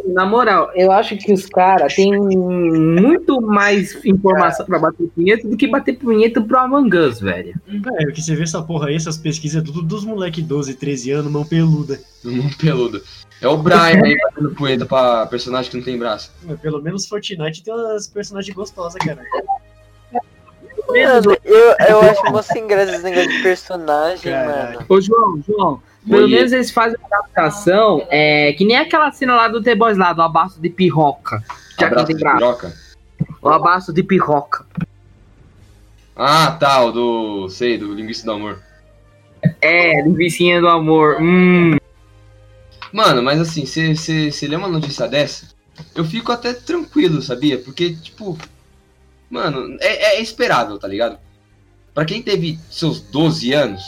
C: Na moral, eu acho que os caras têm muito mais informação pra bater punheta do que bater punheta pro Among Us, velho.
B: É, que você vê essa porra aí, essas pesquisas, é tudo dos moleque 12, 13 anos, mão peluda.
A: Mão peluda. É o Brian aí batendo punheta pra personagem que não tem braço.
B: Mas pelo menos Fortnite tem umas personagens gostosas, cara.
D: Mano, eu, eu acho mó sem graça esse negócio de personagem,
B: Caralho.
D: mano.
C: Ô, João, João, pelo menos eles fazem uma adaptação, é, que nem aquela cena lá do The Boys lá, do abaço de pirroca. Já que
A: Abraço
C: tem
A: de piroca.
C: O abaço de pirroca.
A: Ah, tá, o do. sei, do linguiça do amor.
C: É, linguicinha do amor. Hum.
A: Mano, mas assim, você lê uma notícia dessa, eu fico até tranquilo, sabia? Porque, tipo, mano, é, é esperável, tá ligado? Pra quem teve seus 12 anos,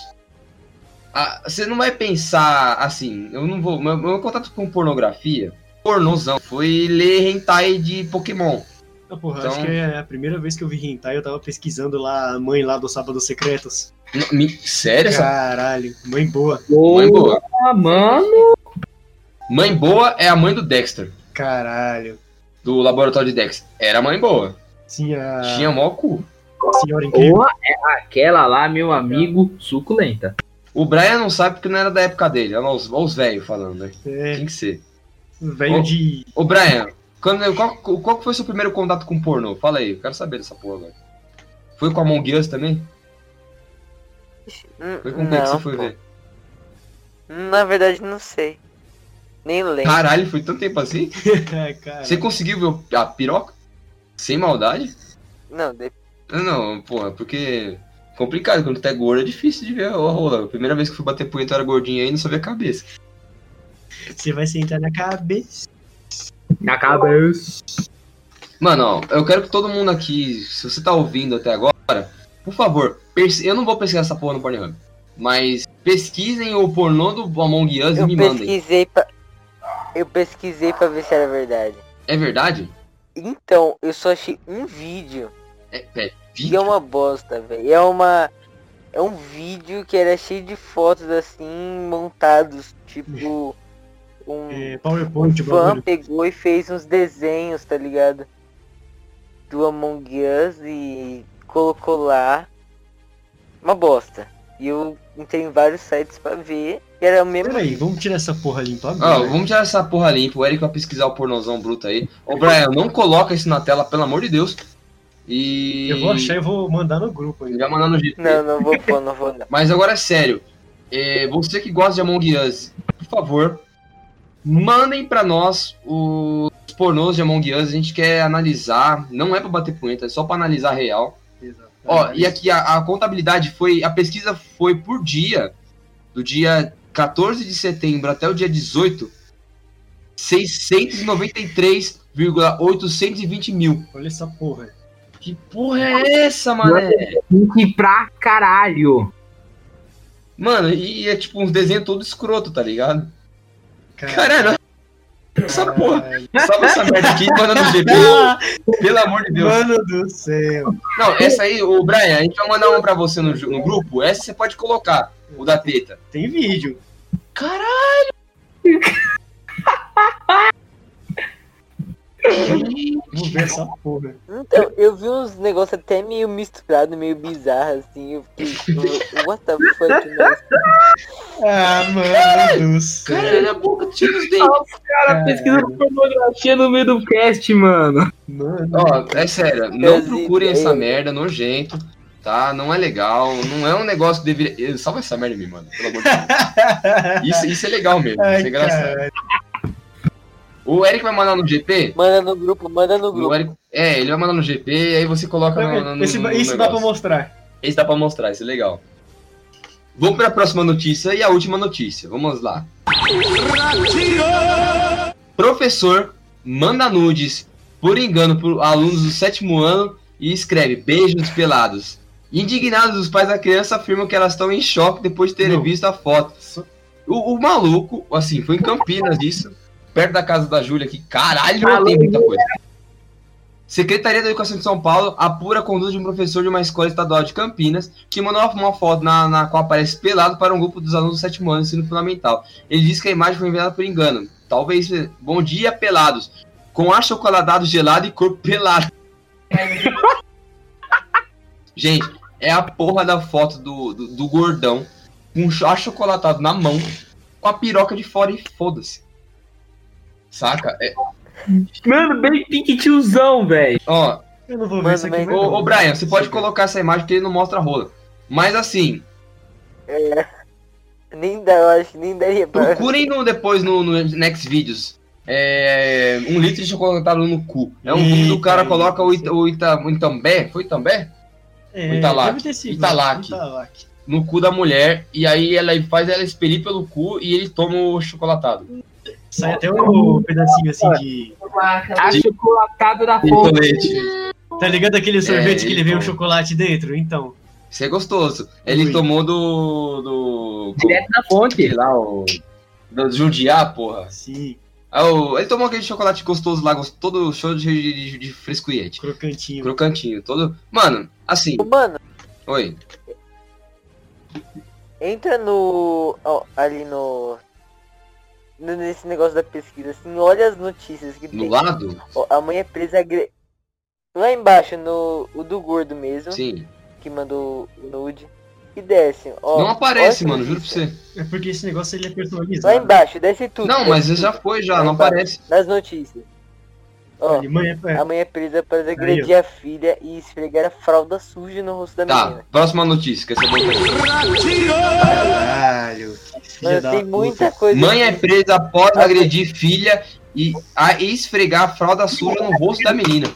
A: você não vai pensar assim, eu não vou. Meu, meu contato com pornografia, pornozão, foi ler hentai de Pokémon.
B: Ah, porra,
A: Então-
B: acho que é a primeira vez que eu vi hentai, eu tava pesquisando lá a mãe lá do Sábado Secretos.
A: N- me- Sério
B: Caralho, mãe boa.
A: mãe boa?
C: Ah, mano.
A: Mãe boa é a mãe do Dexter,
B: Caralho.
A: do laboratório de Dexter. Era mãe boa.
B: Tinha a
A: Tinha mó cu.
B: senhora incrível.
C: Porra, é aquela lá, meu amigo, suculenta.
A: O Brian não sabe porque não era da época dele. Olha os, os velhos falando, né?
B: É,
A: Tem que ser.
B: velho de.
A: Ô, Brian, quando, qual, qual que foi seu primeiro contato com pornô? Fala aí, eu quero saber dessa porra agora. Foi com a Among Us também? Foi com quem que você foi
D: pô.
A: ver?
D: Na verdade, não sei. Nem lembro.
A: Caralho, foi tanto tempo assim?
B: É, cara.
A: Você conseguiu ver o- a piroca? Sem maldade?
D: Não, de-
A: Não, não, porra, porque. Complicado, quando tu é gordo é difícil de ver a rola. A primeira vez que eu fui bater punheta eu era gordinho aí e não sabia a cabeça.
B: Você vai sentar na cabeça.
C: Na cabeça.
A: Mano, ó, eu quero que todo mundo aqui, se você tá ouvindo até agora, por favor, eu não vou pesquisar essa porra no Pornhub, mas pesquisem o pornô do Among Us e
D: eu
A: me mandem.
D: pesquisei pra. Eu pesquisei pra ver se era verdade.
A: É verdade?
D: Então, eu só achei um vídeo.
A: É, é
D: E é
A: vídeo?
D: uma bosta, velho. É uma. É um vídeo que era cheio de fotos assim, montados. Tipo. Um,
B: É,
D: um
B: PowerPoint, o
D: fã
B: bagulho.
D: pegou e fez uns desenhos, tá ligado? Do Among Us e colocou lá. Uma bosta. E eu entrei em vários sites pra ver. E era o mesmo.
B: Peraí, vamos tirar essa porra limpa agora.
A: vamos tirar essa porra limpa, o Eric vai pesquisar o pornozão bruto aí. Ô, Brian, não coloca isso na tela, pelo amor de Deus. E...
B: Eu vou achar e vou mandar no grupo aí.
A: Já mandar no GT.
D: Não, não vou pôr, não vou não.
A: Mas agora é sério. É, você que gosta de Among Us, por favor, mandem pra nós os pornôs de Among Us. A gente quer analisar. Não é pra bater punheta, é só pra analisar real.
B: Exato.
A: Ó, e aqui a, a contabilidade foi. A pesquisa foi por dia. Do dia 14 de setembro até o dia 18. 693,820 mil.
B: Olha essa porra.
A: Que porra é essa, mané?
C: Que pra caralho.
A: Mano, e é tipo uns desenhos todo escroto, tá ligado? Caralho, essa porra. Salva essa merda aqui e manda no GP. Pelo amor de Deus.
B: Mano do céu.
A: Não, essa aí, o Brian, a gente vai mandar uma pra você no, no grupo. Essa você pode colocar, o da teta.
B: Tem vídeo.
A: Caralho!
B: Vamos ver essa porra.
D: Então, eu vi uns negócios até meio misturado, meio bizarro, assim. Eu fiquei, what the fuck, né?
B: Ah, mano do céu.
A: Caralho, a boca tira os dentes.
C: Cara, pesquisa pornografia no meio do cast, mano.
B: Mano.
A: Ó, é sério, não procurem
D: ideias.
A: essa merda nojento, tá? Não é legal, não é um negócio que deveria. Salva essa merda em mim, mano, pelo amor de Deus. Isso, isso é legal mesmo, isso é
B: Ai,
A: engraçado. O Eric vai mandar no GP.
D: Manda no grupo, manda no
A: O
D: grupo.
A: Eric, é, ele vai mandar no GP e aí você coloca no, no,
B: Esse,
A: no
B: isso dá pra
A: negócio.
B: mostrar.
A: Esse dá pra mostrar, isso é legal. Vamos pra próxima notícia e a última notícia. Vamos lá. Professor manda nudes por engano por alunos do sétimo ano e escreve beijos pelados. Indignados, os pais da criança afirmam que elas estão em choque depois de terem
B: Não.
A: visto a foto. O, o maluco, assim, foi em Campinas isso, perto da casa da Júlia, que caralho,
C: Alô,
A: tem muita coisa. Secretaria da Educação de São Paulo apura a conduta de um professor de uma escola estadual de Campinas que mandou uma, foto na, na qual aparece pelado para um grupo dos alunos do sétimo ano do ensino fundamental. Ele diz que a imagem foi enviada por engano. Talvez. Bom dia, pelados. Com achocolatado gelado e corpo pelado. Gente, é a porra da foto do, do, do gordão com um achocolatado na mão com a piroca de fora e foda-se. Saca? É,
C: Mano, bem pique tiozão, velho.
A: ó,
B: Eu não vou ver isso aqui
A: Ô, ô Brian, você pode colocar essa imagem porque ele não mostra a rola. Mas assim,
D: É. Nem dá, eu acho que nem daria pra.
A: procurem no, depois no, no Next Videos. É, um litro de chocolatado no cu. É um vídeo do cara coloca o. Ita, o, Ita, o Itambé, foi Itambé?
B: É, ter sido.
A: Italac.
B: Italac.
A: No cu da mulher. E aí ela faz ela expelir pelo cu e ele toma o chocolatado.
B: Sai até um pedacinho assim de.
C: Achocolatado da
A: Com
C: fonte.
B: Tá ligado aquele sorvete que
A: ele
B: vem um
A: toma.
B: chocolate dentro? Então.
A: Isso é gostoso. Ele
B: Ui.
A: tomou do. do.
C: Direto da fonte.
A: lá, o. Do Jundiá, porra.
B: Sim,
A: Ah, o- ele tomou aquele chocolate gostoso lá, todo show de, de, de frescuyete.
B: crocantinho.
A: Crocantinho, todo. Mano, assim.
D: Mano,
A: Oi.
D: entra no. ó, ali no. Nesse negócio da pesquisa, assim, olha as notícias que
A: No
D: tem.
A: lado?
D: A mãe é presa. agre- Lá embaixo, no. O do gordo mesmo,
A: Sim.
D: que mandou o nude. E desce. Ó,
A: Não aparece, mano, juro pra você.
B: É porque esse negócio ele é
D: Lá
B: personalizado.
D: embaixo, desce tudo.
A: Não,
D: desce
A: mas
D: tudo.
A: já foi, já,
D: Lá
A: não
D: embaixo,
A: aparece.
D: Nas notícias.
B: Mãe é-
D: a mãe é presa após agredir a filha e esfregar a fralda suja no rosto da
A: Tá,
D: menina.
A: próxima notícia, que essa é.
B: Caralho. que filha
D: Mano, tem
B: puta.
D: muita coisa.
A: Mãe é presa após agredir filha e a esfregar a fralda suja no rosto da menina.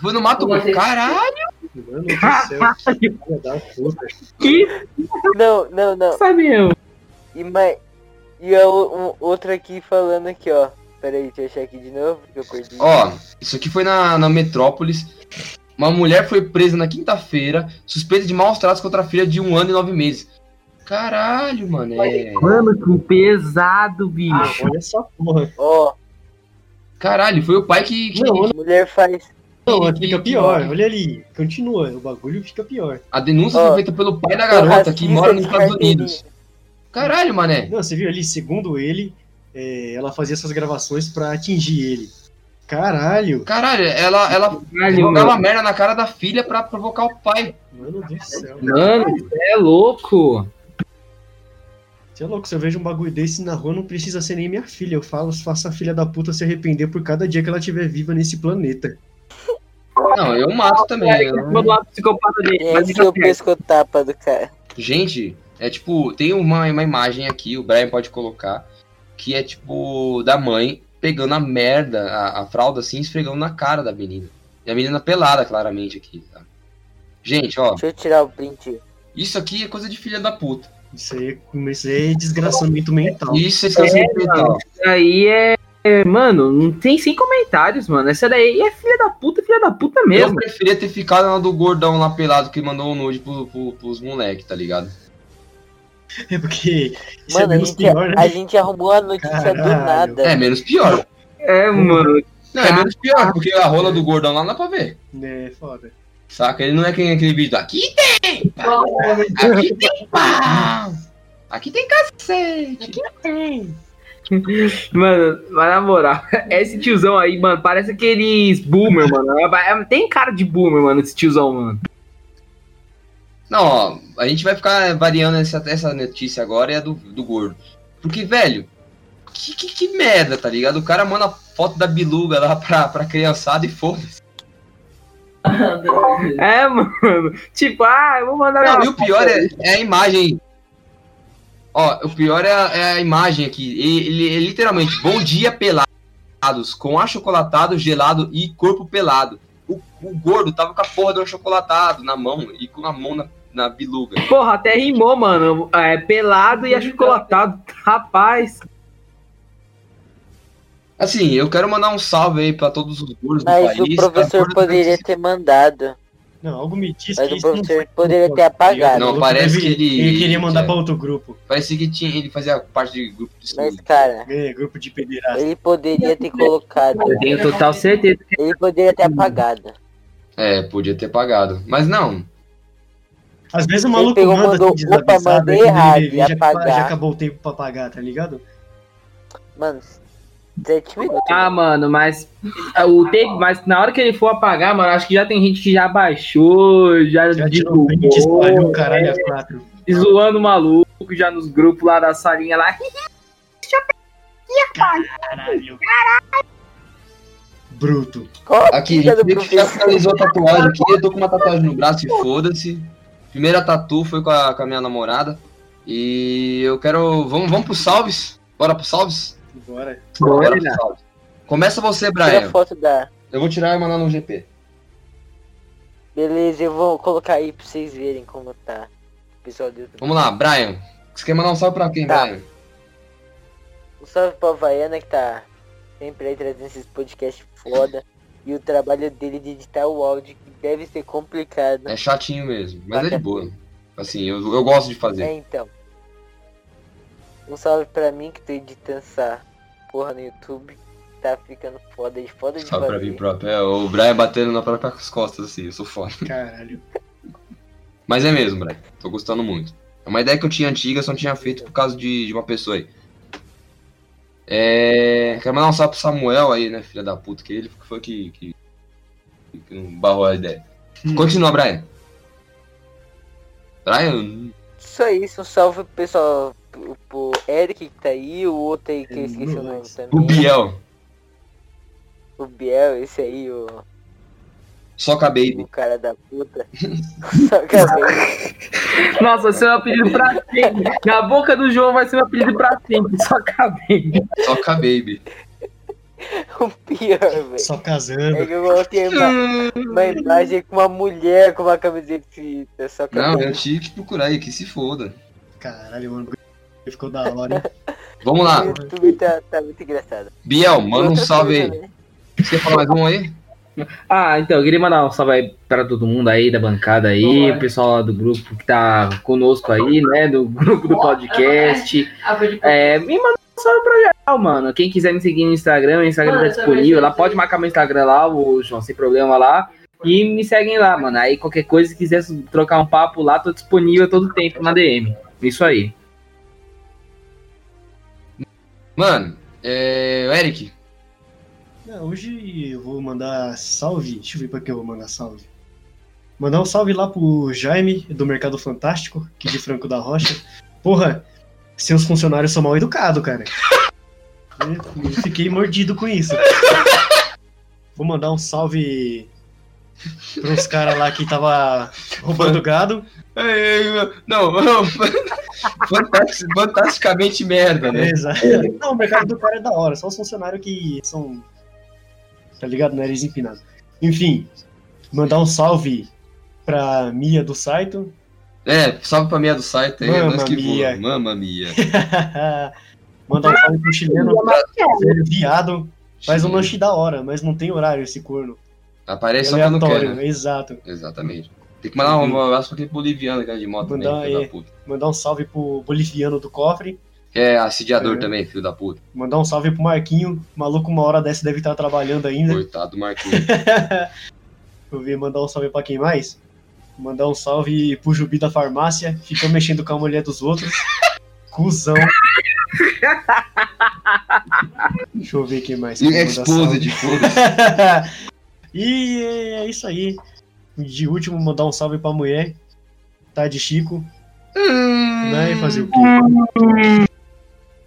A: Foi no Mato Grosso. Caralho!
B: Mano do céu. que filha da puta.
C: Que
D: Não, não, não.
C: sabe eu?
D: E, mais... e a o- um, outra aqui falando aqui, ó. Pera aí, deixa eu achar aqui de novo, que eu perdi.
A: Ó, isso aqui foi na, na Metrópolis. Uma mulher foi presa na quinta-feira, suspeita de maus tratos contra a filha de um ano e nove meses. Caralho, mano. É...
C: Mano, que pesado, bicho.
B: Olha essa porra.
D: Ó,
A: Caralho, foi o pai que. que-
B: Não,
D: mulher faz.
B: Não,
A: que-
B: fica
A: que-
B: pior. Olha ali. Continua. O bagulho fica pior.
A: A denúncia
D: Ó,
A: foi feita pelo pai da garota que mora nos Estados. Unidos. Caralho, mané.
B: Não, você viu ali, segundo ele, é, ela fazia essas gravações pra atingir ele. Caralho.
A: Caralho, ela, ela
C: Caralho,
A: jogava
C: mano.
A: merda na cara da filha pra provocar o pai.
B: Mano do céu.
C: Mano, você é louco.
B: Você é louco, se eu vejo um bagulho desse na rua, não precisa ser nem minha filha. Eu falo, faça a filha da puta se arrepender por cada dia que ela estiver viva nesse planeta.
A: Não, eu mato também. eu não-
C: Vou do lado psicopata dele. Mas
D: é o pescotapa do cara.
A: Gente, é tipo, tem uma, uma imagem aqui, o Brian pode colocar, que é tipo da mãe pegando a merda, a, a fralda assim, esfregando na cara da menina. E a menina pelada, claramente, aqui, tá? Gente, ó,
D: Deixa eu tirar o print.
A: isso aqui é coisa de filha da puta.
B: Isso aí, isso aí é desgraçamento mental.
A: Isso é esquecimento mental.
C: Isso aí é. é, Mano, não tem sem comentários, mano. Essa daí é filha da puta, filha da puta
A: Eu
C: mesmo.
A: preferia ter ficado na do gordão lá pelado que mandou um nude pro, pro, pros moleques, tá ligado?
B: É porque isso
D: Mano,
B: é
D: a
B: menos
D: gente,
B: pior, né?
D: a gente arrumou a notícia do
B: Caralho.
D: nada.
A: É menos pior.
C: É, mano.
A: Não, é menos pior, porque a rola do gordão lá não dá pra ver.
B: É, foda.
A: Saca? Ele não é que nem aquele vídeo do aqui tem pau, aqui tem pau, aqui tem cacete.
C: Mano, mas na moral, esse tiozão aí, mano, parece aqueles boomer, mano. É- Tem cara de boomer, mano, esse tiozão, mano.
A: Não, ó, a gente vai ficar variando essa, essa notícia agora, é a do, do gordo. Porque, velho, que, que, que merda, tá ligado? O cara manda foto da biluga lá pra, pra criançada e foda-se.
C: É, mano. Tipo, ah, eu vou mandar.
A: Não, e o pior é, é a imagem. Ó, o pior é a, é a imagem aqui. Ele, ele é literalmente, bom dia pelados, com achocolatado, gelado e corpo pelado. O, o gordo tava com a porra do achocolatado na mão e com a mão na, na biluga.
C: Porra, até rimou, mano. É pelado e achocolatado. Rapaz.
A: Assim, eu quero mandar um salve aí pra todos os gordos do
D: Mas
A: país.
D: o professor
A: pra gordos
D: poderia ter mandado.
B: Não, algo me diz
D: Mas
B: que
D: o
B: isso não
D: professor
B: foi
D: poderia ter
B: tá
D: apagado.
A: Não,
B: O
A: parece que ele-
B: Ele queria mandar
A: é.
B: pra outro grupo.
A: Parecia que tinha, ele fazia parte de grupo de
D: Mas,
A: estudo.
D: cara,
B: É, grupo de pederasta.
D: ele poderia ter colocado.
C: Eu tenho total certeza que
D: Ele poderia ter apagado.
A: É, podia ter pagado. Mas não.
B: Às vezes o maluco
D: pegou,
B: manda
D: mandou,
B: assim,
D: opa, mandei errado,
B: já,
D: apagar.
B: já acabou o tempo pra pagar, tá ligado?
D: Mano, sete minutos.
C: Ah, mano, mas o tempo, mas na hora que ele for apagar, mano, acho que já tem gente que já baixou, já,
B: Já print, espalhou
C: divulgou,
B: o caralho quatro.
C: e zoando o maluco já nos grupos lá da salinha lá.
B: Caralho. Bruto.
D: Qual a
A: Aqui, a gente finalizou a tatuagem aqui. Eu tô com uma tatuagem no braço e foda-se. Primeira tatu foi com a, com a minha namorada. E eu quero. Vamos, vamos pro salves? Bora pro salves?
B: Bora.
A: Bora
C: Olha,
A: pro salves. Começa você,
D: Tira a
A: Brian.
D: foto da.
A: Eu vou tirar e mandar no GP.
D: Beleza, eu vou colocar aí pra vocês verem como tá o pessoal do YouTube.
A: Vamos lá, Brian. Você quer mandar um salve pra quem,
D: Tá.
A: Brian?
D: Um salve pra Havaiana que tá sempre aí trazendo esses podcasts foda. E o trabalho dele de editar o áudio, deve ser complicado.
A: É chatinho mesmo, mas é de boa. Assim, eu, eu gosto de
D: É,
A: fazer.
D: então. Um salve pra mim que tô editando essa porra no YouTube. Tá ficando foda e foda de
A: Salve pra mim próprio. É, o Brian batendo na própria costas, assim, eu sou foda.
B: Caralho.
A: Mas é mesmo, Brian. Tô gostando muito. É uma ideia que eu tinha antiga, só não tinha feito por causa de, de uma pessoa aí. É. Quero mandar um salve pro Samuel aí, né, filha da puta, que ele foi que. que, que não barrou a ideia. Continua, Brian. Brian,
D: Só isso, um salve pro pessoal, pro, pro Eric que tá aí, o outro aí que eu esqueci o nome também.
A: o Biel,
D: O Biel, esse aí, o,
A: Soca Baby.
D: o cara da puta. Só que acabei.
C: Nossa, vai ser um apelido pra sempre. Na boca do João vai ser um apelido pra sempre. Só acabei.
A: Soca Baby.
D: o pior, velho.
B: Só casando.
D: É que eu coloquei uma, uma imagem com uma mulher com uma camiseta escrita, só que
A: Não, eu tinha que procurar aí, que se foda.
B: Caralho, mano. Ficou da hora, hein?
A: Vamos lá.
D: o YouTube tá, tá muito engraçado.
A: Biel, manda um salve aí.
D: né?
A: Você quer falar mais um aí?
C: Ah, então, eu queria mandar um salve aí pra todo mundo aí da bancada aí, o pessoal lá do grupo que tá conosco aí, né? Do grupo do podcast. É, me manda um salve pra geral, mano. Quem quiser me seguir no Instagram, o Instagram
F: Mano,
C: tá disponível lá. Pode marcar meu Instagram lá, o João, sem problema lá. E me seguem lá, mano. Aí qualquer coisa, se quiser trocar um papo lá, tô disponível todo tempo na DM. Isso aí.
A: Mano, é. Eric,
B: É, hoje eu vou mandar salve. Deixa eu ver pra que eu vou mandar salve. Mandar um salve lá pro Jaime, do Mercado Fantástico, aqui de Franco da Rocha. Porra, seus funcionários são mal educados, cara. Eu eu fiquei mordido com isso. Vou mandar um salve pros caras lá que tava roubando gado.
A: É, Não, não. Fantastic- fantasticamente merda, né?
B: Exato. Não, o mercado do cara é da hora, só os funcionários que são. Tá ligado? Nariz empinado. Enfim, mandar um salve pra Mia do Saito.
A: É, salve pra minha do site aí,
B: Mamma
A: nós que
B: mia.
A: voa. Mamma mia.
B: mandar um salve pro chileno, velho viado. Faz um lanche da hora, mas não tem horário esse corno.
A: Aparece
B: É
A: só quando quer,
B: aleatório,
A: né?
B: exato.
A: Exatamente. Tem que mandar um abraço pra aquele boliviano que é de moto também,
B: Mandar
A: da puta.
B: Mandar um salve pro boliviano do cofre.
A: Que é assediador
B: É.
A: também, filho da puta.
B: Mandar um salve pro Marquinho. Maluco, uma hora dessa deve estar trabalhando ainda.
A: Coitado do Marquinhos.
B: Vou ver, mandar um salve pra quem mais? Mandar um salve pro Jubi da farmácia. Fica mexendo com a mulher dos outros. Cusão. Deixa eu ver quem mais. eu
A: Exposed, foda-se.
B: salve. e é isso aí. De último, mandar um salve pra mulher. Tá de Chico. Né? E fazer o quê?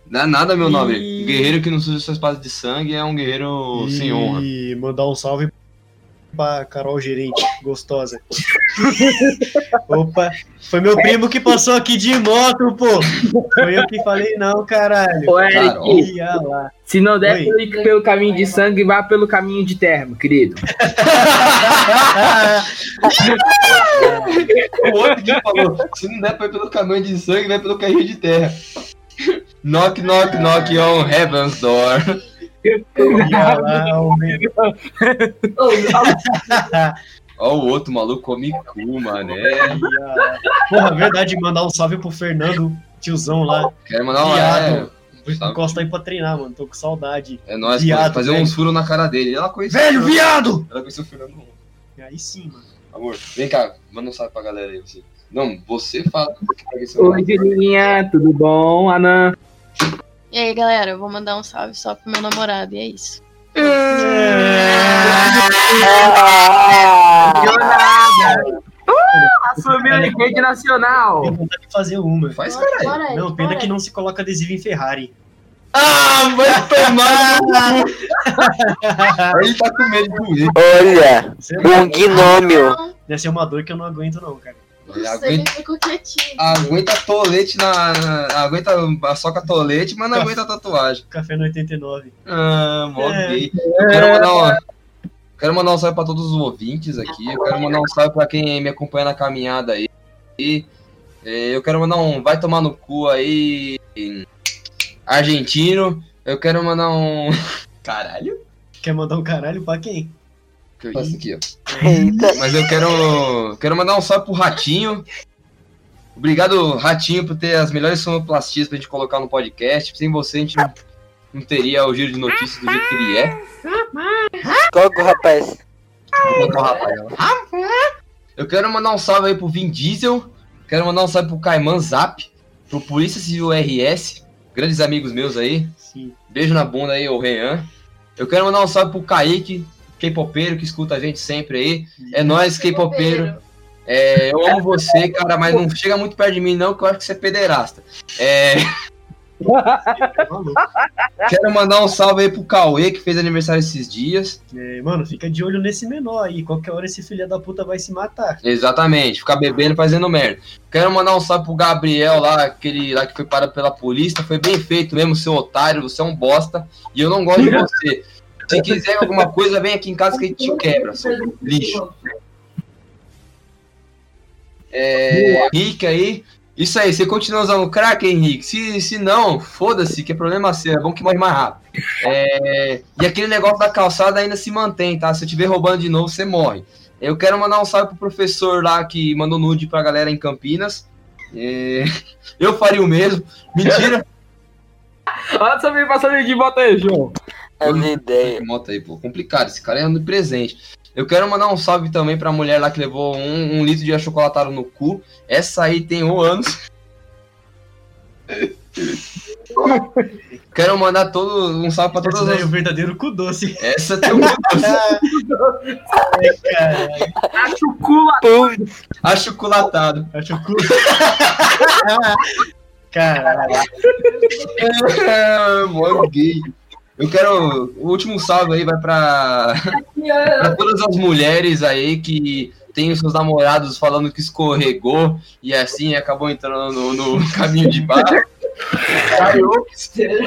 A: Dá nada, meu
B: E-
A: nobre. Guerreiro que não suja sua espada de sangue é um guerreiro sem honra.
B: E mandar um salve pra Carol Gerente, gostosa. Opa, foi meu primo que passou aqui de moto, pô. Foi eu que falei, não, caralho.
C: Ô, Eric,
A: Carol.
C: Se não der
B: Oi.
C: pelo, caminho de sangue, vá pelo caminho de terra, meu querido.
A: O outro que falou, se não der pra ir pelo caminho de sangue, vai pelo caminho de terra. Knock, knock, knock on heaven's door. Ó, o outro maluco come cu, mané.
B: Porra, verdade, mandar um salve pro Fernando, tiozão lá.
A: Quero mandar uma.
B: Viado.
A: É, Salve.
B: Encosta aí pra treinar, mano. Tô com saudade.
A: é nóis,
B: Viado,
A: fazer
B: velho.
A: uns furos na cara dele. Ela conheceu.
B: Velho, viado!
A: Ela conheceu o Fernando.
B: Aí sim, mano.
A: Amor, vem cá, manda um salve pra galera aí. Você. Não, você fala. que pega seu
C: Oi. Julinha, tudo bom, Anã?
G: E aí, galera, eu vou mandar um salve só pro meu namorado, e é isso.
C: Assumiu em rede nacional.
B: Tem vontade de fazer uma.
A: Faz, caralho.
F: Bora aí,
B: Não, pena que
F: aí.
B: não se coloca adesivo em Ferrari.
A: Ah, vai tomar. Aí tá com medo de doer.
D: Olha,
B: Você
D: um gnômio.
B: Deve ser uma dor que eu não aguento, não, cara.
A: Aguenta,
F: ficou quietinho.
A: aguenta tolete na. na- Aguenta a soca tolete, mas não aguenta a tatuagem.
B: Café no 89.
A: Ah, mó
B: É.
A: Eu quero mandar uma. Quero mandar um salve pra todos os ouvintes aqui. Eu quero mandar um salve pra quem me acompanha na caminhada aí. E, eh, eu quero mandar um vai tomar no cu aí. Argentino. Eu quero mandar um. Caralho?
B: Quer mandar um caralho pra quem?
A: Que eu faço aqui, ó.
D: Eita.
A: Mas eu quero. Quero mandar um salve pro Ratinho. Obrigado, Ratinho, por ter as melhores sonoplastias pra gente colocar no podcast. Sem você, a gente não, não teria o giro de notícias do jeito que ele é.
D: Que é o rapaz?
A: Rapaz. Eu quero mandar um salve aí pro Vin Diesel. Quero mandar um salve pro Caiman Zap. Pro Polícia Civil RS. Grandes amigos meus aí.
B: Sim.
A: Beijo na bunda aí, o Rean. Eu quero mandar um salve pro Kaique, K-popeiro, que escuta a gente sempre aí. É nóis, K-popeiro. É, eu amo você, cara, mas não chega muito perto de mim, não, que eu acho que você é pederasta. É, quero mandar um salve aí pro Cauê, que fez aniversário esses dias.
B: É, mano, fica de olho nesse menor aí. Qualquer hora esse filho da puta vai se matar.
A: Exatamente, ficar bebendo e fazendo merda. Quero mandar um salve pro Gabriel lá, aquele lá que foi parado pela polícia. Foi bem feito mesmo, seu otário, você é um bosta. E eu não gosto de você. Se quiser alguma coisa, vem aqui em casa que a gente te quebra, lixo. É, Henrique aí. Isso aí, você continua usando crack, Henrique? Se, se não, foda-se, que é problema seu, é bom que morre mais rápido. É, e aquele negócio da calçada ainda se mantém, tá? Se eu estiver roubando de novo, você morre. Eu quero mandar um salve pro professor lá que mandou nude pra galera em Campinas. É, eu faria o mesmo. Mentira.
C: Olha essa me passando de volta aí, João.
D: As ideias.
A: Moto aí, pô. Complicado, esse cara é onipresente. Eu quero mandar um salve também pra mulher lá que levou um, um litro de achocolatado no cu. Essa aí tem um anos. quero mandar todo, um salve pra
B: Esse
A: todas
B: é
A: as.
B: o verdadeiro cu doce.
A: Essa tem um
B: Cara,
C: Acho cula.
D: Pum.
A: achocolatado.
B: acho o cu. Caralho.
A: É, mó gay. Eu quero. O último salve aí vai pra. pra todas as mulheres aí que tem os seus namorados falando que escorregou e assim acabou entrando no, no caminho de. Caiu,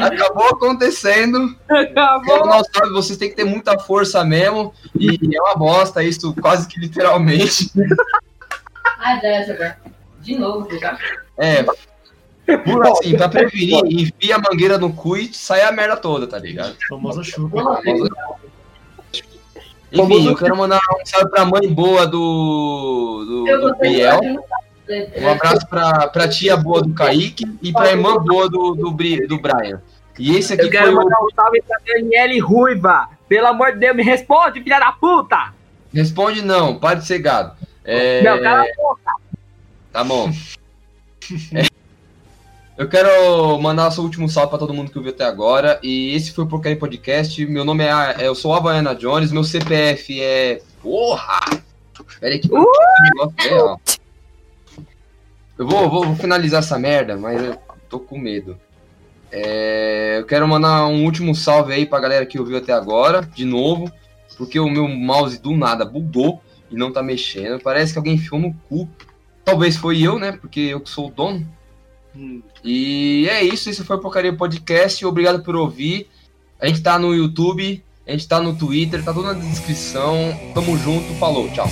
A: acabou acontecendo. Um salve, vocês têm que ter muita força mesmo. E é uma bosta isso, quase que literalmente.
F: Ah, dessa agora. De novo, já.
A: É. Por assim, pra prevenir, enfia a mangueira no cu e sai a merda toda, tá ligado?
B: Famosa chuva.
A: Enfim, eu quero mandar um salve pra mãe boa do, do, do Biel. Um abraço pra, pra tia boa do Kaique e pra irmã boa do, do, do Brian. E esse aqui
C: Eu quero mandar um salve pra Daniele Ruiva. Pelo amor de Deus, me responde, filha da puta!
A: Responde não, para de ser gado. É,
C: Não, cala a boca.
A: Tá bom. É. Eu quero mandar o último salve pra todo mundo que ouviu até agora. E esse foi o Porcaria Podcast. Meu nome é. é- Eu sou Havaiana Jones. Meu CPF é. Porra! Pera aí que
C: Uh!
A: negócio é real. Eu vou, vou, vou finalizar essa merda, mas eu tô com medo. É, eu quero mandar um último salve aí pra galera que ouviu até agora, de novo, porque o meu mouse do nada bugou e não tá mexendo. Parece que alguém enfiou no cu. Talvez foi eu, né? Porque eu que sou o dono. E é isso, esse foi o Porcaria Podcast. Obrigado por ouvir. A gente tá no YouTube, a gente tá no Twitter, tá tudo na descrição. Tamo junto, falou, tchau.